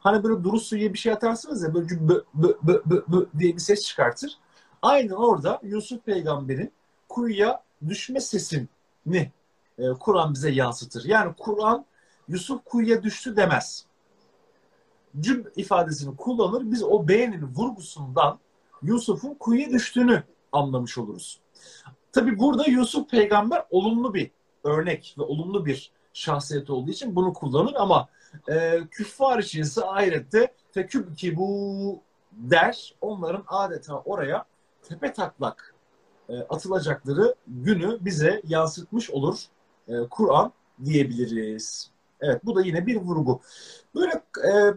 Hani böyle duru suya bir şey atarsınız ya böyle bö, bö, bö, bö, bö diye bir ses çıkartır. Aynen orada Yusuf peygamberin kuyuya düşme sesini e, Kur'an bize yansıtır. Yani Kur'an Yusuf kuyuya düştü demez. Cüb ifadesini kullanır. Biz o B'nin vurgusundan Yusuf'un kuyuya düştüğünü anlamış oluruz. Tabi burada Yusuf peygamber olumlu bir örnek ve olumlu bir şahsiyet olduğu için bunu kullanır ama e, küffar için ise ahirette feküb ki bu der onların adeta oraya tepe taklak e, atılacakları günü bize yansıtmış olur e, Kur'an diyebiliriz. Evet bu da yine bir vurgu. Böyle e,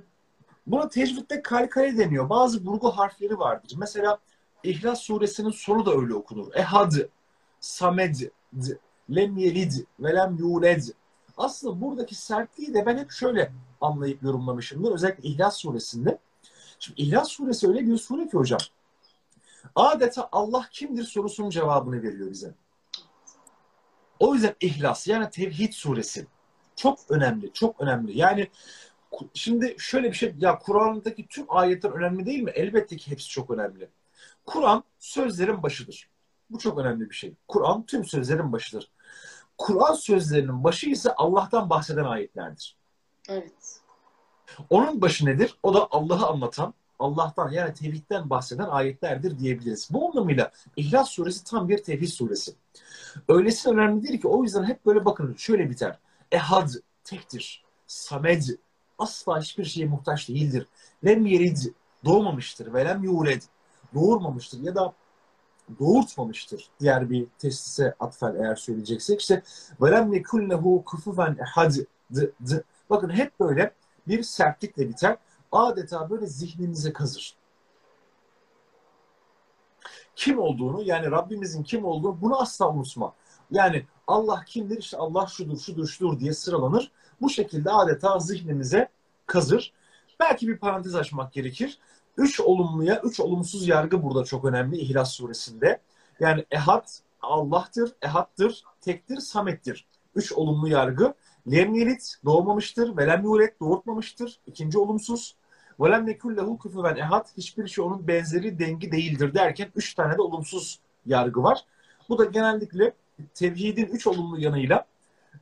buna tecvidde kalkale deniyor. Bazı vurgu harfleri vardır. Mesela İhlas suresinin sonu da öyle okunur. Ehad, Samed, Lem yelid ve lem yuled. Aslında buradaki sertliği de ben hep şöyle anlayıp yorumlamışımdır. Özellikle İhlas suresinde. Şimdi İhlas suresi öyle bir sure ki hocam. Adeta Allah kimdir sorusunun cevabını veriyor bize. O yüzden İhlas yani Tevhid suresi çok önemli, çok önemli. Yani şimdi şöyle bir şey, ya Kur'an'daki tüm ayetler önemli değil mi? Elbette ki hepsi çok önemli. Kur'an sözlerin başıdır. Bu çok önemli bir şey. Kur'an tüm sözlerin başıdır. Kur'an sözlerinin başı ise Allah'tan bahseden ayetlerdir. Evet. Onun başı nedir? O da Allah'ı anlatan, Allah'tan yani tevhidden bahseden ayetlerdir diyebiliriz. Bu anlamıyla İhlas suresi tam bir tevhid suresi. Öylesine önemlidir ki o yüzden hep böyle bakın şöyle biter. Ehad tektir. Samed asla hiçbir şeye muhtaç değildir. Lem yerid doğmamıştır ve lem yuled doğurmamıştır ya da doğurtmamıştır. Diğer bir tesise atfen eğer söyleyeceksek işte velem yekullehu kufufen ehad Bakın hep böyle bir sertlikle biter. Adeta böyle zihninize kazır. Kim olduğunu yani Rabbimizin kim olduğunu bunu asla unutma. Yani Allah kimdir? İşte Allah şudur, şudur, şudur diye sıralanır. Bu şekilde adeta zihnimize kazır. Belki bir parantez açmak gerekir. Üç olumluya, üç olumsuz yargı burada çok önemli İhlas suresinde. Yani ehad Allah'tır, ehattır, tektir, samettir. Üç olumlu yargı. Lem yelit doğmamıştır. Ve lem yulet doğurtmamıştır. İkinci olumsuz. Ve lem yekullehu küfüven ehad. Hiçbir şey onun benzeri dengi değildir derken üç tane de olumsuz yargı var. Bu da genellikle tevhidin üç olumlu yanıyla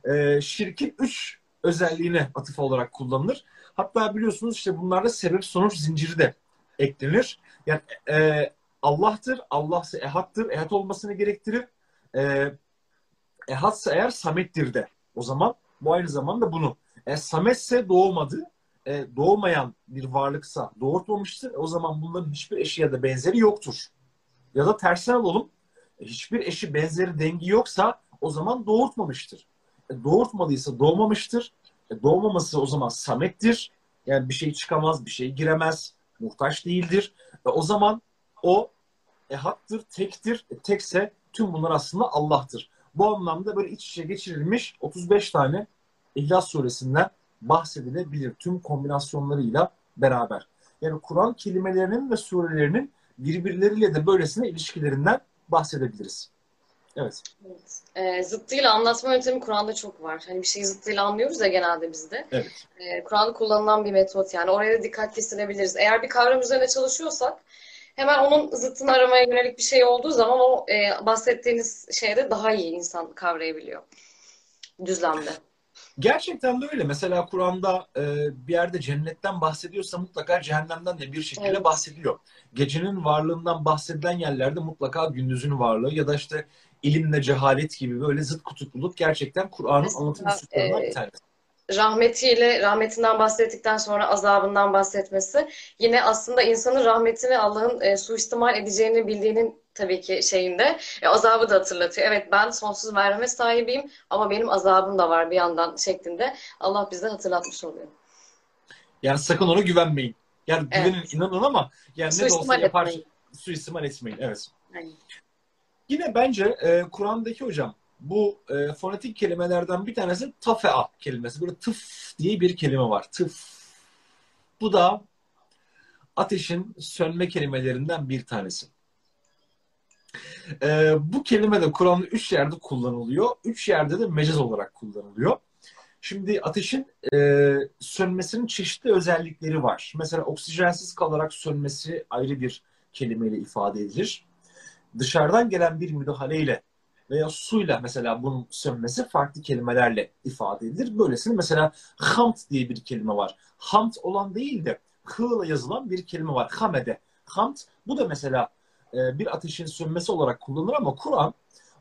e, şirkin üç özelliğine atıf olarak kullanılır. Hatta biliyorsunuz işte bunlarda sebep sonuç zinciri de eklenir. Yani e, Allah'tır, Allah'sa ehattır, ehat olmasını gerektirir. E, ehatsa eğer samettir de. O zaman bu aynı zamanda bunu. E, sametse doğmadı, e, doğmayan bir varlıksa doğurtmamıştır. O zaman bunların hiçbir eşi ya da benzeri yoktur. Ya da tersine alalım. E, hiçbir eşi benzeri dengi yoksa o zaman doğurtmamıştır. E, doğurtmadıysa doğmamıştır. E, doğmaması o zaman samettir. Yani bir şey çıkamaz, bir şey giremez, muhtaç değildir. Ve o zaman o ehattır, tektir. E, tekse tüm bunlar aslında Allah'tır. Bu anlamda böyle iç içe geçirilmiş 35 tane İhlas suresinden bahsedilebilir tüm kombinasyonlarıyla beraber. Yani Kur'an kelimelerinin ve surelerinin birbirleriyle de böylesine ilişkilerinden bahsedebiliriz. Evet. evet. E, zıttıyla anlatma yöntemi Kur'an'da çok var. Hani bir şeyi zıttıyla anlıyoruz ya genelde bizde. Evet. E, Kur'an'da kullanılan bir metot yani. Oraya da dikkat kesilebiliriz. Eğer bir kavram üzerine çalışıyorsak hemen onun zıttını aramaya yönelik bir şey olduğu zaman o e, bahsettiğiniz şeyde daha iyi insan kavrayabiliyor. Düzlemde. Gerçekten de öyle. Mesela Kur'an'da e, bir yerde cennetten bahsediyorsa mutlaka cehennemden de bir şekilde evet. bahsediliyor. Gecenin varlığından bahsedilen yerlerde mutlaka gündüzün varlığı ya da işte ilimle cehalet gibi böyle zıt kutupluluk gerçekten Kur'an'ın anlatım üsluplarından e, bir tanesi rahmetiyle rahmetinden bahsettikten sonra azabından bahsetmesi yine aslında insanın rahmetini Allah'ın e, suistimal edeceğini bildiğinin tabii ki şeyinde e, azabı da hatırlatıyor. Evet ben sonsuz merhamet sahibiyim ama benim azabım da var bir yandan şeklinde Allah bize hatırlatmış oluyor. Yani sakın ona güvenmeyin. Yani güvenin evet. inanın ama yani ne de olsa yapar etmeyin. suistimal etmeyin. Evet. Aynen. Yine bence e, Kur'an'daki hocam bu e, fonetik kelimelerden bir tanesi tafea kelimesi. Böyle tıf diye bir kelime var. Tıf. Bu da ateşin sönme kelimelerinden bir tanesi. E, bu kelime de Kur'an'da üç yerde kullanılıyor. Üç yerde de mecaz olarak kullanılıyor. Şimdi ateşin e, sönmesinin çeşitli özellikleri var. Mesela oksijensiz kalarak sönmesi ayrı bir kelimeyle ifade edilir. Dışarıdan gelen bir müdahaleyle veya suyla mesela bunun sönmesi farklı kelimelerle ifade edilir. Böylesine mesela hamd diye bir kelime var. Hamd olan değil de h'la yazılan bir kelime var. Hamede. Hamd bu da mesela e, bir ateşin sönmesi olarak kullanılır ama Kur'an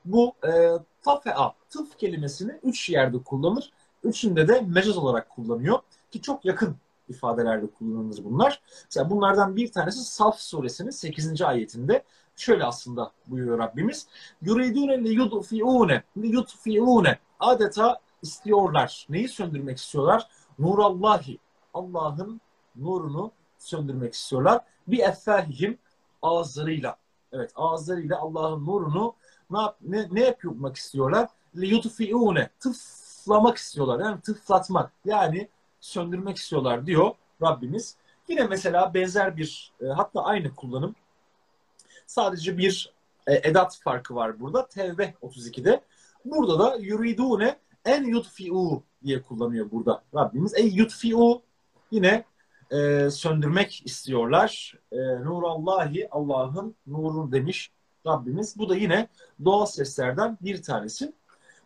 bu e, tafea, tıf kelimesini üç yerde kullanır. Üçünde de mecaz olarak kullanıyor ki çok yakın ifadelerde kullanılır bunlar. Mesela bunlardan bir tanesi Saf suresinin 8. ayetinde şöyle aslında buyuruyor Rabbimiz. Yuridune li yudfi'une li yudfi'une adeta istiyorlar. Neyi söndürmek istiyorlar? Nurallahi. Allah'ın nurunu söndürmek istiyorlar. Bir effahihim ağızlarıyla. Evet ağızlarıyla Allah'ın nurunu ne, ne, ne yapmak istiyorlar? Li yudfi'une. Tıflamak istiyorlar. Yani tıflatmak. Yani söndürmek istiyorlar diyor Rabbimiz. Yine mesela benzer bir e, hatta aynı kullanım Sadece bir e, edat farkı var burada. Tevbe 32'de. Burada da yuridune en yutfi'u diye kullanıyor burada Rabbimiz. Ey yutfi'u yine e, söndürmek istiyorlar. E, Nurallahi Allah'ın nurun demiş Rabbimiz. Bu da yine doğal seslerden bir tanesi.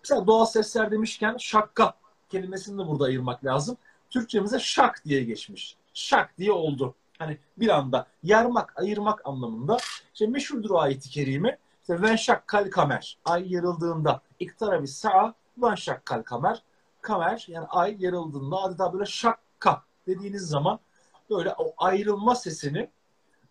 Mesela doğal sesler demişken şakka kelimesini de burada ayırmak lazım. Türkçemize şak diye geçmiş. Şak diye oldu. Hani bir anda yarmak, ayırmak anlamında. İşte meşhurdur o ayeti kerime. İşte ven şakkal kamer. Ay yarıldığında iktara bir sa'a ven şakkal kamer. Kamer yani ay yarıldığında adeta böyle şakka dediğiniz zaman böyle o ayrılma sesini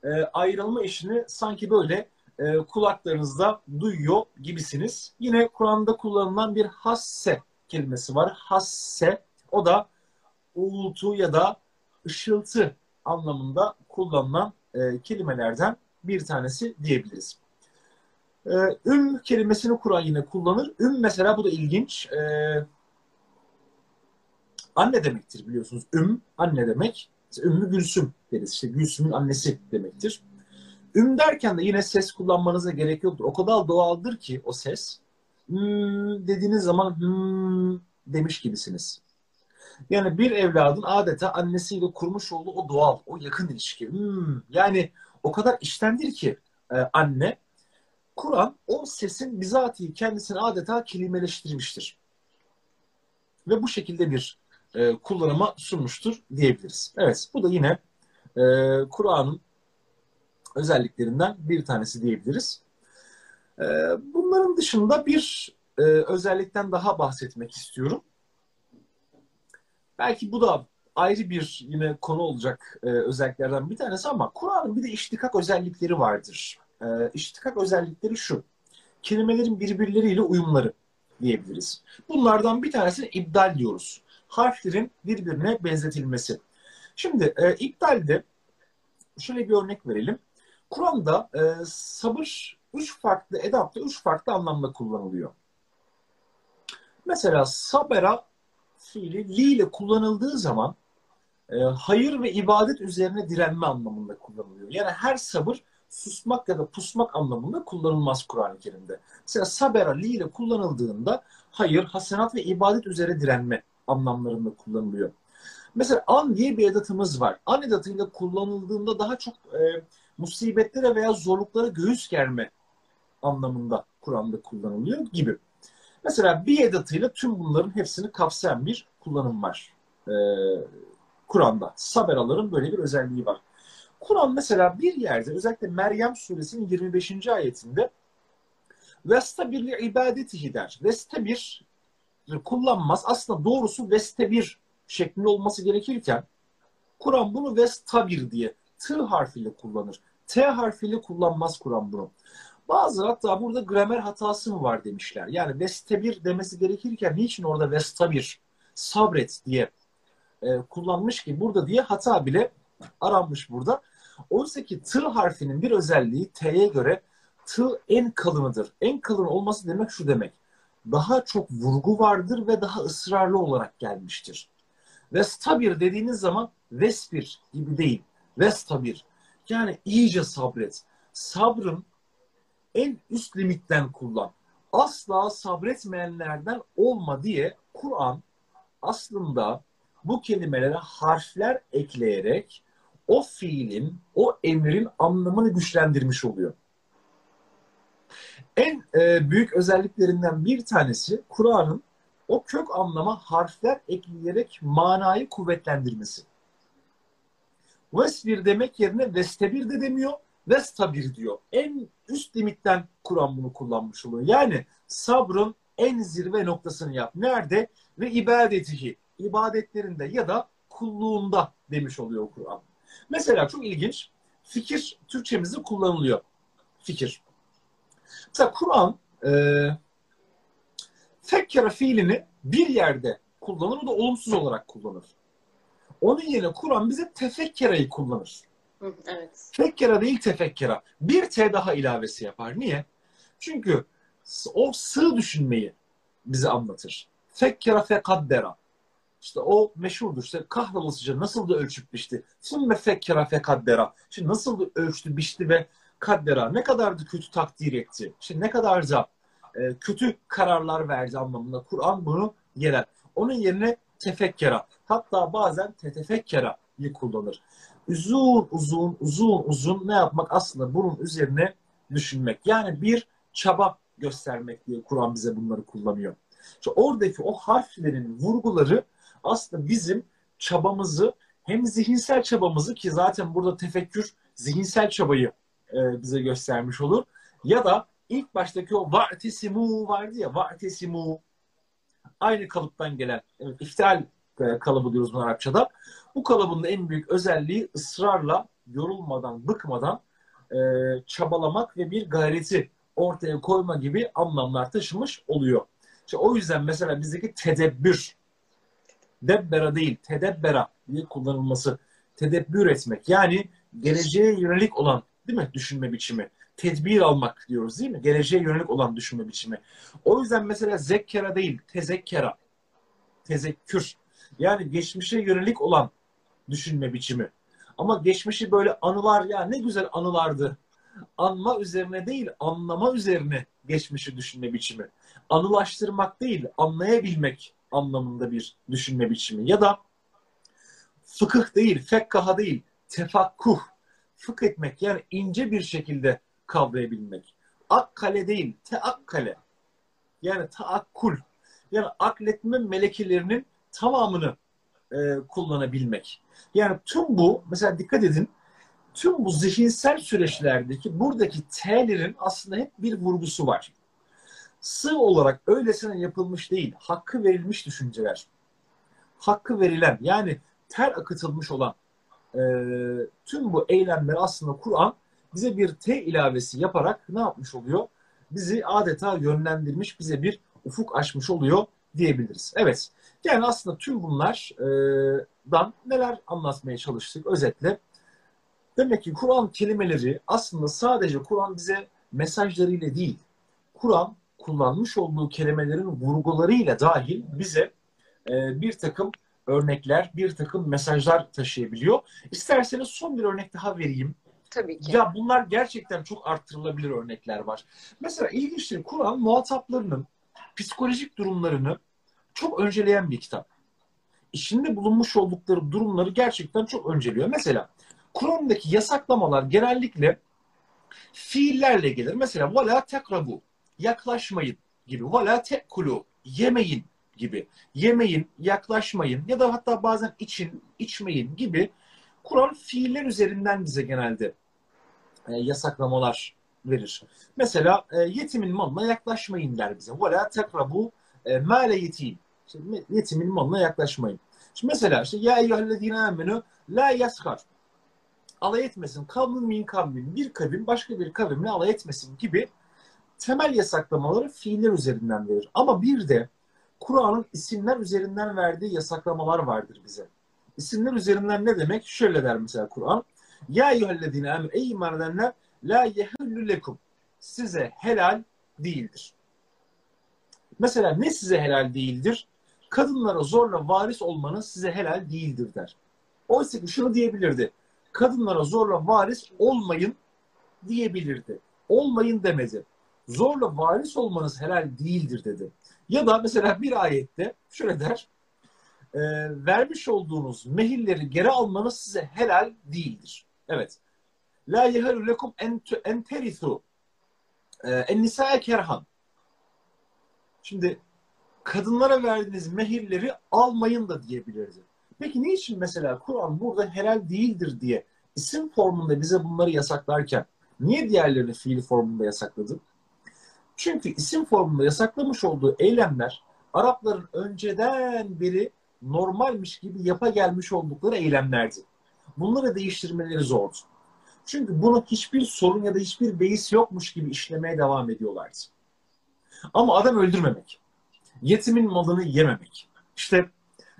e, ayrılma işini sanki böyle e, kulaklarınızda duyuyor gibisiniz. Yine Kur'an'da kullanılan bir hasse kelimesi var. Hasse o da uğultu ya da ışıltı anlamında kullanılan e, kelimelerden bir tanesi diyebiliriz. E, üm kelimesini Kur'an yine kullanır. Üm mesela bu da ilginç. E, anne demektir biliyorsunuz. Üm anne demek. Ümmü Gülsüm deriz. İşte Gülsüm'ün annesi demektir. Üm derken de yine ses kullanmanıza gerek yoktur. O kadar doğaldır ki o ses. Hmm dediğiniz zaman hmm demiş gibisiniz. Yani bir evladın adeta annesiyle kurmuş olduğu o doğal, o yakın ilişki. Hmm, yani o kadar iştendir ki e, anne. Kur'an o sesin bizatihi kendisini adeta kelimeleştirmiştir. Ve bu şekilde bir e, kullanıma sunmuştur diyebiliriz. Evet bu da yine e, Kur'an'ın özelliklerinden bir tanesi diyebiliriz. E, bunların dışında bir e, özellikten daha bahsetmek istiyorum. Belki bu da ayrı bir yine konu olacak e, özelliklerden bir tanesi ama Kur'an'ın bir de iştikak özellikleri vardır. E, iştikak özellikleri şu. Kelimelerin birbirleriyle uyumları diyebiliriz. Bunlardan bir tanesini ibdal diyoruz. Harflerin birbirine benzetilmesi. Şimdi e, iptalde şöyle bir örnek verelim. Kur'an'da e, sabır üç farklı edatta üç farklı anlamda kullanılıyor. Mesela sabera fiili li ile kullanıldığı zaman e, hayır ve ibadet üzerine direnme anlamında kullanılıyor. Yani her sabır susmak ya da pusmak anlamında kullanılmaz Kur'an-ı Kerim'de. Mesela sabera li ile kullanıldığında hayır, hasenat ve ibadet üzere direnme anlamlarında kullanılıyor. Mesela an diye bir edatımız var. An edatıyla kullanıldığında daha çok e, musibetlere veya zorluklara göğüs germe anlamında Kur'an'da kullanılıyor gibi. Mesela bir edatıyla tüm bunların hepsini kapsayan bir kullanım var e, Kur'an'da. Saberaların böyle bir özelliği var. Kur'an mesela bir yerde özellikle Meryem suresinin 25. ayetinde Vestabir ibadetihi der. Vestabir kullanmaz. Aslında doğrusu vestabir şeklinde olması gerekirken Kur'an bunu vestabir diye T harfiyle kullanır. T harfiyle kullanmaz Kur'an bunu. Bazı hatta burada gramer hatası mı var demişler. Yani vestebir demesi gerekirken niçin orada vestabir, sabret diye e, kullanmış ki burada diye hata bile aranmış burada. Oysa ki tı harfinin bir özelliği T'ye göre tı en kalınıdır. En kalın olması demek şu demek. Daha çok vurgu vardır ve daha ısrarlı olarak gelmiştir. Vestabir dediğiniz zaman vespir gibi değil. Vestabir. Yani iyice sabret. Sabrın en üst limitten kullan. Asla sabretmeyenlerden olma diye Kur'an aslında bu kelimelere harfler ekleyerek o fiilin, o emrin anlamını güçlendirmiş oluyor. En e, büyük özelliklerinden bir tanesi Kur'an'ın o kök anlama harfler ekleyerek manayı kuvvetlendirmesi. Vesbir demek yerine vestebir de demiyor, vestabir diyor. En üst limitten Kur'an bunu kullanmış oluyor. Yani sabrın en zirve noktasını yap. Nerede? Ve ibadetihi. ibadetlerinde ya da kulluğunda demiş oluyor Kur'an. Mesela çok ilginç. Fikir Türkçemizde kullanılıyor. Fikir. Mesela Kur'an e, fekkere fiilini bir yerde kullanır, o da olumsuz olarak kullanır. Onun yerine Kur'an bize tefekkereyi kullanır. Evet. Fekkera değil tefekkera. Bir T daha ilavesi yapar. Niye? Çünkü o sığ düşünmeyi bize anlatır. Fekkera fekaddera. İşte o meşhurdur. İşte kahrolasıca nasıl da ölçüp biçti. Sümme fekkera fekaddera. Şimdi nasıl da ölçtü, biçti ve kaddera. Ne kadar da kötü takdir etti. Şimdi ne kadar da e, kötü kararlar verdi anlamında. Kur'an bunu yerer. Onun yerine tefekkera. Hatta bazen tetefekkera'yı kullanır. Uzun uzun uzun uzun ne yapmak aslında bunun üzerine düşünmek. Yani bir çaba göstermek diye Kur'an bize bunları kullanıyor. İşte oradaki o harflerin vurguları aslında bizim çabamızı hem zihinsel çabamızı ki zaten burada tefekkür zihinsel çabayı e, bize göstermiş olur. Ya da ilk baştaki o va'tesimu vardı ya va'tesimu aynı kalıptan gelen evet, iftial e, kalıbı diyoruz bunu Arapçada. Bu kalıbın en büyük özelliği ısrarla yorulmadan, bıkmadan e, çabalamak ve bir gayreti ortaya koyma gibi anlamlar taşımış oluyor. İşte o yüzden mesela bizdeki tedebbür, debbera değil, tedebbera diye kullanılması, tedebbür etmek. Yani geleceğe yönelik olan değil mi düşünme biçimi. Tedbir almak diyoruz değil mi? Geleceğe yönelik olan düşünme biçimi. O yüzden mesela zekkera değil, tezekkera. Tezekkür. Yani geçmişe yönelik olan düşünme biçimi. Ama geçmişi böyle anılar ya ne güzel anılardı. Anma üzerine değil, anlama üzerine geçmişi düşünme biçimi. Anılaştırmak değil, anlayabilmek anlamında bir düşünme biçimi. Ya da fıkıh değil, fekkaha değil, tefakkuh. Fıkh etmek yani ince bir şekilde kavrayabilmek. Akkale değil, teakkale. Yani taakkul. Yani akletme melekelerinin tamamını e, kullanabilmek. Yani tüm bu, mesela dikkat edin, tüm bu zihinsel süreçlerdeki buradaki T'lerin aslında hep bir vurgusu var. Sığ olarak öylesine yapılmış değil, hakkı verilmiş düşünceler. Hakkı verilen, yani ter akıtılmış olan e, tüm bu eylemler aslında Kur'an bize bir T ilavesi yaparak ne yapmış oluyor? Bizi adeta yönlendirmiş, bize bir ufuk açmış oluyor diyebiliriz. Evet, yani aslında tüm bunlardan neler anlatmaya çalıştık özetle. Demek ki Kur'an kelimeleri aslında sadece Kur'an bize mesajlarıyla değil, Kur'an kullanmış olduğu kelimelerin vurgularıyla dahil bize e, bir takım örnekler, bir takım mesajlar taşıyabiliyor. İsterseniz son bir örnek daha vereyim. Tabii ki. Ya bunlar gerçekten çok arttırılabilir örnekler var. Mesela ilginçtir Kur'an muhataplarının psikolojik durumlarını çok önceleyen bir kitap içinde bulunmuş oldukları durumları gerçekten çok önceliyor. Mesela Kur'an'daki yasaklamalar genellikle fiillerle gelir. Mesela vela tekrabu yaklaşmayın gibi. Vela tekulu yemeyin gibi. Yemeyin, yaklaşmayın ya da hatta bazen için, içmeyin gibi Kur'an fiiller üzerinden bize genelde e, yasaklamalar verir. Mesela e, yetimin malına yaklaşmayın der bize. Vela tekrabu e, male yetim işte, yetimin malına yaklaşmayın. Şimdi mesela işte ya eyyühellezine amenu la yaskar. Alay etmesin. Kavmin min kavmin. Bir kavim başka bir kavimle alay etmesin gibi temel yasaklamaları fiiller üzerinden verir. Ama bir de Kur'an'ın isimler üzerinden verdiği yasaklamalar vardır bize. İsimler üzerinden ne demek? Şöyle der mesela Kur'an. Ya eyyühellezine amenu ey iman edenler la yehullu lekum. Size helal değildir. Mesela ne size helal değildir? Kadınlara zorla varis olmanız size helal değildir der. Oysa ki şunu diyebilirdi. Kadınlara zorla varis olmayın diyebilirdi. Olmayın demedi. Zorla varis olmanız helal değildir dedi. Ya da mesela bir ayette şöyle der. E, vermiş olduğunuz mehilleri geri almanız size helal değildir. Evet. La yehalu lekum en terithu en nisa'e kerhan. Şimdi kadınlara verdiğiniz mehirleri almayın da diyebilirdi. Peki niçin mesela Kur'an burada helal değildir diye isim formunda bize bunları yasaklarken niye diğerlerini fiil formunda yasakladı? Çünkü isim formunda yasaklamış olduğu eylemler Arapların önceden beri normalmiş gibi yapa gelmiş oldukları eylemlerdi. Bunları değiştirmeleri zordu. Çünkü bunu hiçbir sorun ya da hiçbir beis yokmuş gibi işlemeye devam ediyorlardı. Ama adam öldürmemek, yetimin malını yememek, işte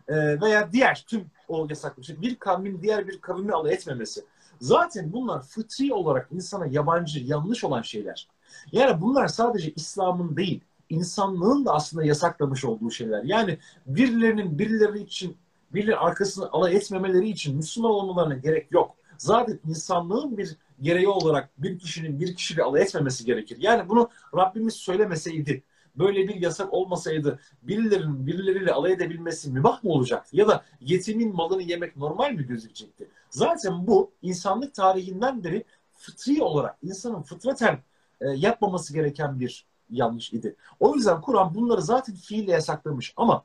e, veya diğer tüm o yasaklı şey, bir kavmin diğer bir kavmi alay etmemesi. Zaten bunlar fıtri olarak insana yabancı, yanlış olan şeyler. Yani bunlar sadece İslam'ın değil, insanlığın da aslında yasaklamış olduğu şeyler. Yani birilerinin birileri için, birileri arkasını alay etmemeleri için Müslüman olmalarına gerek yok. Zaten insanlığın bir gereği olarak bir kişinin bir kişiyle alay etmemesi gerekir. Yani bunu Rabbimiz söylemeseydi, böyle bir yasak olmasaydı birilerinin birileriyle alay edebilmesi mübah mı olacaktı? Ya da yetimin malını yemek normal mi gözükecekti? Zaten bu insanlık tarihinden beri fıtri olarak insanın fıtraten e, yapmaması gereken bir yanlış idi. O yüzden Kur'an bunları zaten fiille yasaklamış ama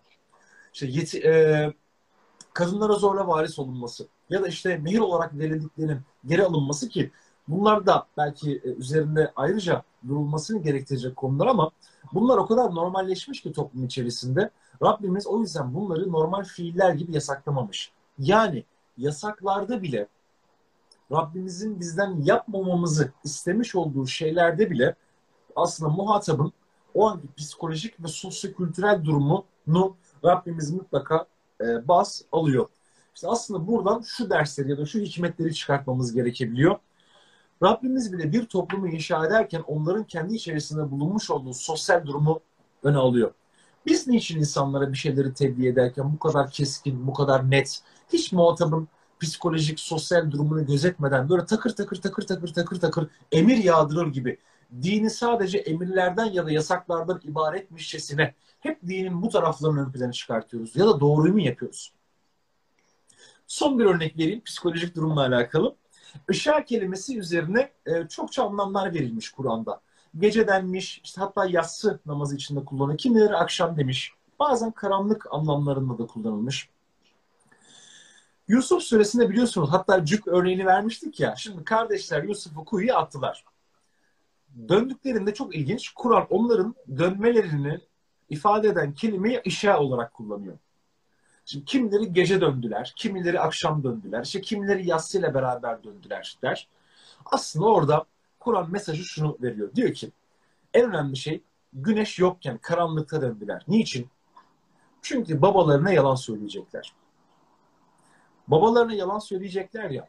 işte yeti, e, kadınlara zorla varis olunması ya da işte mehir olarak verildiklerinin geri alınması ki bunlar da belki e, üzerinde ayrıca durulmasını gerektirecek konular ama bunlar o kadar normalleşmiş ki toplum içerisinde Rabbimiz o yüzden bunları normal fiiller gibi yasaklamamış. Yani yasaklarda bile Rabbimizin bizden yapmamamızı istemiş olduğu şeylerde bile aslında muhatabın o anki psikolojik ve sosyokültürel durumunu Rabbimiz mutlaka e, bas alıyor. İşte aslında buradan şu dersleri ya da şu hikmetleri çıkartmamız gerekebiliyor. Rabbimiz bile bir toplumu inşa ederken onların kendi içerisinde bulunmuş olduğu sosyal durumu öne alıyor. Biz niçin insanlara bir şeyleri tebliğ ederken bu kadar keskin, bu kadar net, hiç muhatabın psikolojik, sosyal durumunu gözetmeden böyle takır takır takır takır takır takır emir yağdırır gibi dini sadece emirlerden ya da yasaklardan ibaretmişçesine hep dinin bu taraflarını ön plana çıkartıyoruz ya da doğruyu mu yapıyoruz? Son bir örnek vereyim psikolojik durumla alakalı. Işığa kelimesi üzerine e, çokça anlamlar verilmiş Kur'an'da. Gece denmiş, işte hatta yatsı namazı içinde kullanılır. Kimileri akşam demiş. Bazen karanlık anlamlarında da kullanılmış. Yusuf suresinde biliyorsunuz hatta cük örneğini vermiştik ya. Şimdi kardeşler Yusuf'u kuyuya attılar. Döndüklerinde çok ilginç. Kur'an onların dönmelerini ifade eden kelimeyi işa olarak kullanıyor. Şimdi kimileri gece döndüler, kimileri akşam döndüler, işte kimileri yatsıyla beraber döndüler der. Aslında orada Kur'an mesajı şunu veriyor. Diyor ki en önemli şey güneş yokken karanlıkta döndüler. Niçin? Çünkü babalarına yalan söyleyecekler. Babalarına yalan söyleyecekler ya.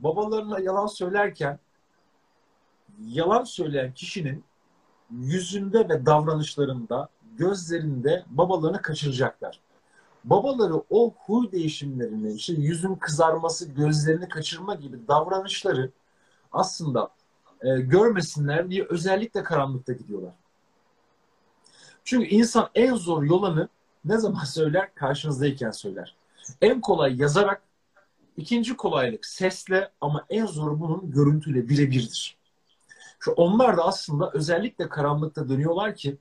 Babalarına yalan söylerken yalan söyleyen kişinin yüzünde ve davranışlarında, gözlerinde babalarını kaçıracaklar. Babaları o huy değişimlerini, işte yüzün kızarması, gözlerini kaçırma gibi davranışları aslında e, görmesinler diye özellikle karanlıkta gidiyorlar. Çünkü insan en zor yolanı ne zaman söyler? Karşınızdayken söyler. En kolay yazarak, ikinci kolaylık sesle ama en zoru bunun görüntüyle birebirdir. Şu onlar da aslında özellikle karanlıkta dönüyorlar ki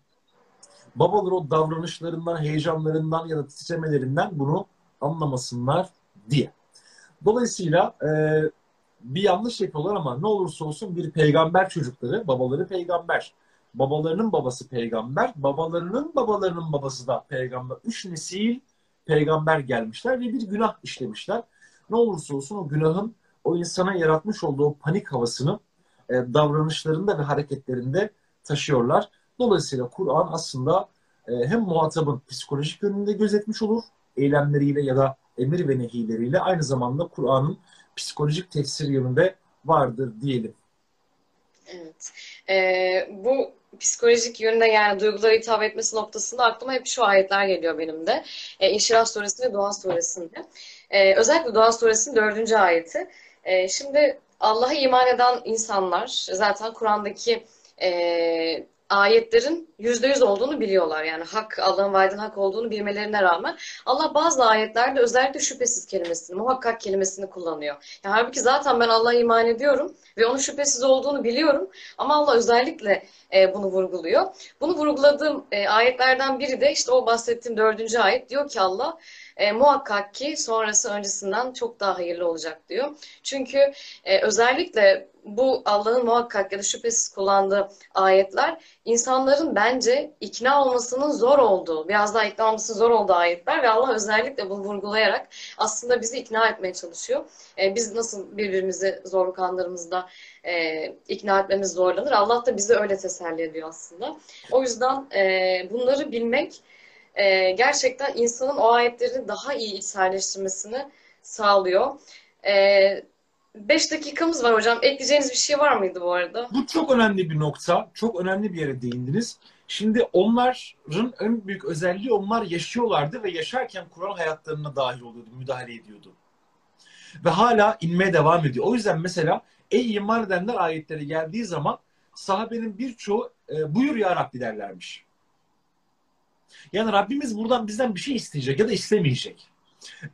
babalar o davranışlarından, heyecanlarından ya da titremelerinden bunu anlamasınlar diye. Dolayısıyla e, bir yanlış yapıyorlar ama ne olursa olsun bir peygamber çocukları, babaları peygamber. Babalarının babası peygamber, babalarının babalarının babası da peygamber. Üç nesil peygamber gelmişler ve bir günah işlemişler. Ne olursa olsun o günahın o insana yaratmış olduğu panik havasını e, davranışlarında ve hareketlerinde taşıyorlar. Dolayısıyla Kur'an aslında e, hem muhatabın psikolojik yönünde gözetmiş olur, eylemleriyle ya da emir ve nehileriyle aynı zamanda Kur'an'ın psikolojik tefsir yönünde vardır diyelim. Evet. Ee, bu psikolojik yönde yani duygulara hitap etmesi noktasında aklıma hep şu ayetler geliyor benim de. Ee, İnşirah suresi ve Dua suresinde. Ee, özellikle Dua suresinin dördüncü ayeti. Ee, şimdi Allah'a iman eden insanlar zaten Kur'an'daki e, ayetlerin yüzde yüz olduğunu biliyorlar. Yani hak, Allah'ın vaadinin hak olduğunu bilmelerine rağmen Allah bazı ayetlerde özellikle şüphesiz kelimesini, muhakkak kelimesini kullanıyor. Yani halbuki zaten ben Allah'a iman ediyorum ve onun şüphesiz olduğunu biliyorum ama Allah özellikle e, bunu vurguluyor. Bunu vurguladığım e, ayetlerden biri de işte o bahsettiğim dördüncü ayet diyor ki Allah e, muhakkak ki sonrası öncesinden çok daha hayırlı olacak diyor. Çünkü e, özellikle bu Allah'ın muhakkak ya da şüphesiz kullandığı ayetler insanların bence ikna olmasının zor olduğu, biraz daha ikna olmasının zor olduğu ayetler ve Allah özellikle bunu vurgulayarak aslında bizi ikna etmeye çalışıyor. E, biz nasıl birbirimizi zorluk anlarımızda e, ikna etmemiz zorlanır. Allah da bizi öyle teselli ediyor aslında. O yüzden e, bunları bilmek e, gerçekten insanın o ayetlerini daha iyi içselleştirmesini sağlıyor. E, beş dakikamız var hocam. Ekleyeceğiniz bir şey var mıydı bu arada? Bu çok önemli bir nokta. Çok önemli bir yere değindiniz. Şimdi onların en büyük özelliği onlar yaşıyorlardı ve yaşarken Kur'an hayatlarına dahil oluyordu, müdahale ediyordu. Ve hala inmeye devam ediyor. O yüzden mesela ey iman edenler ayetleri geldiği zaman sahabenin birçoğu e, buyur ya Rabbi derlermiş. Yani Rabbimiz buradan bizden bir şey isteyecek ya da istemeyecek.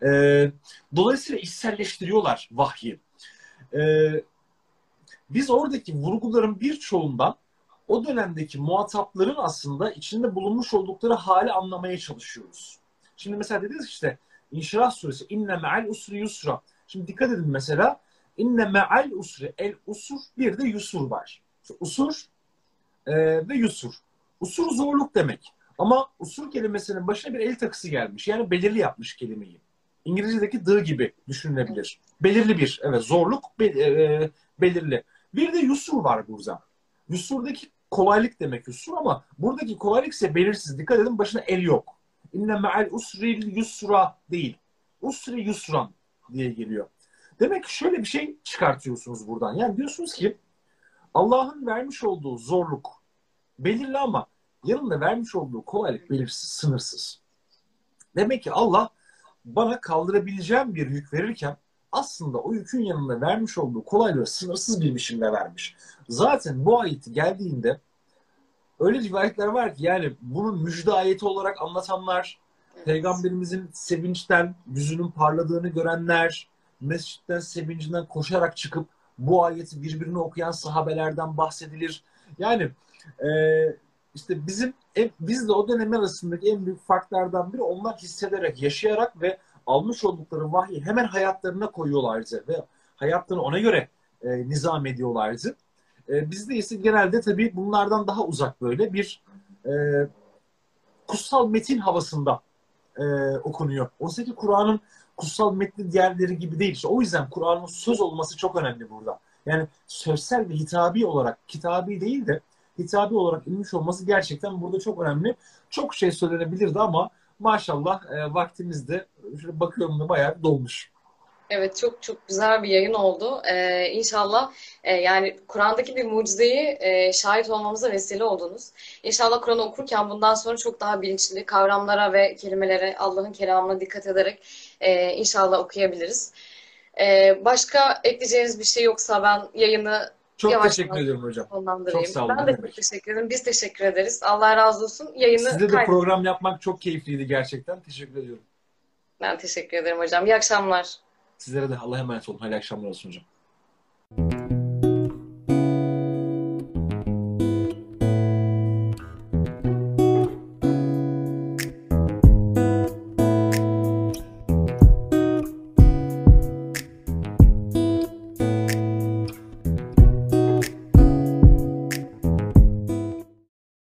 E, dolayısıyla içselleştiriyorlar vahyi. E, biz oradaki vurguların birçoğundan o dönemdeki muhatapların aslında içinde bulunmuş oldukları hali anlamaya çalışıyoruz. Şimdi mesela dediniz işte İnşirah suresi inne me'al usri yusra. Şimdi dikkat edin mesela inne me'al usri el usur bir de yusur var. İşte usur e, ve yusur. Usur zorluk demek. Ama usur kelimesinin başına bir el takısı gelmiş. Yani belirli yapmış kelimeyi. İngilizce'deki the gibi düşünülebilir. Belirli bir, evet zorluk be- e, belirli. Bir de yusur var burada. Yusurdaki kolaylık demek yusur ama buradaki kolaylık ise belirsiz. Dikkat edin başına el yok. İnne me'al usri yusra değil. Usri yusran diye geliyor. Demek ki şöyle bir şey çıkartıyorsunuz buradan. Yani diyorsunuz ki Allah'ın vermiş olduğu zorluk belirli ama yanında vermiş olduğu kolaylık belirsiz, sınırsız. Demek ki Allah bana kaldırabileceğim bir yük verirken aslında o yükün yanında vermiş olduğu kolaylığı sınırsız bir biçimde vermiş. Zaten bu ayet geldiğinde öyle rivayetler var ki yani bunun müjde ayeti olarak anlatanlar, Peygamberimizin sevinçten yüzünün parladığını görenler, mescitten sevincinden koşarak çıkıp bu ayeti birbirine okuyan sahabelerden bahsedilir. Yani e, işte bizim bizle o dönem arasındaki en büyük farklardan biri onlar hissederek, yaşayarak ve almış oldukları vahyi hemen hayatlarına koyuyorlardı ve hayatlarını ona göre e, nizam ediyorlardı. E, bizde ise genelde tabii bunlardan daha uzak böyle bir e, kutsal metin havasında e, okunuyor. Oysa ki Kur'an'ın kutsal metni diğerleri gibi değil. O yüzden Kur'an'ın söz olması çok önemli burada. Yani sözsel ve hitabi olarak, kitabi değil de hitabi olarak inmiş olması gerçekten burada çok önemli. Çok şey söylenebilirdi ama maşallah e, vaktimizde şöyle bakıyorum da bayağı dolmuş. Evet çok çok güzel bir yayın oldu. Ee, inşallah e, yani Kur'an'daki bir mucizeyi e, şahit olmamıza vesile oldunuz. İnşallah Kur'an'ı okurken bundan sonra çok daha bilinçli kavramlara ve kelimelere Allah'ın kelamına dikkat ederek e, inşallah okuyabiliriz. E, başka ekleyeceğiniz bir şey yoksa ben yayını Çok Yavaş teşekkür yavaş. ediyorum hocam. Çok sağ olun, Ben de çok teşekkür ederim. Biz teşekkür ederiz. Allah razı olsun. Yayını Sizle de program yapmak çok keyifliydi gerçekten. Teşekkür ediyorum. Ben teşekkür ederim hocam. İyi akşamlar. Sizlere de Allah'a emanet olun. Hayırlı akşamlar olsun hocam.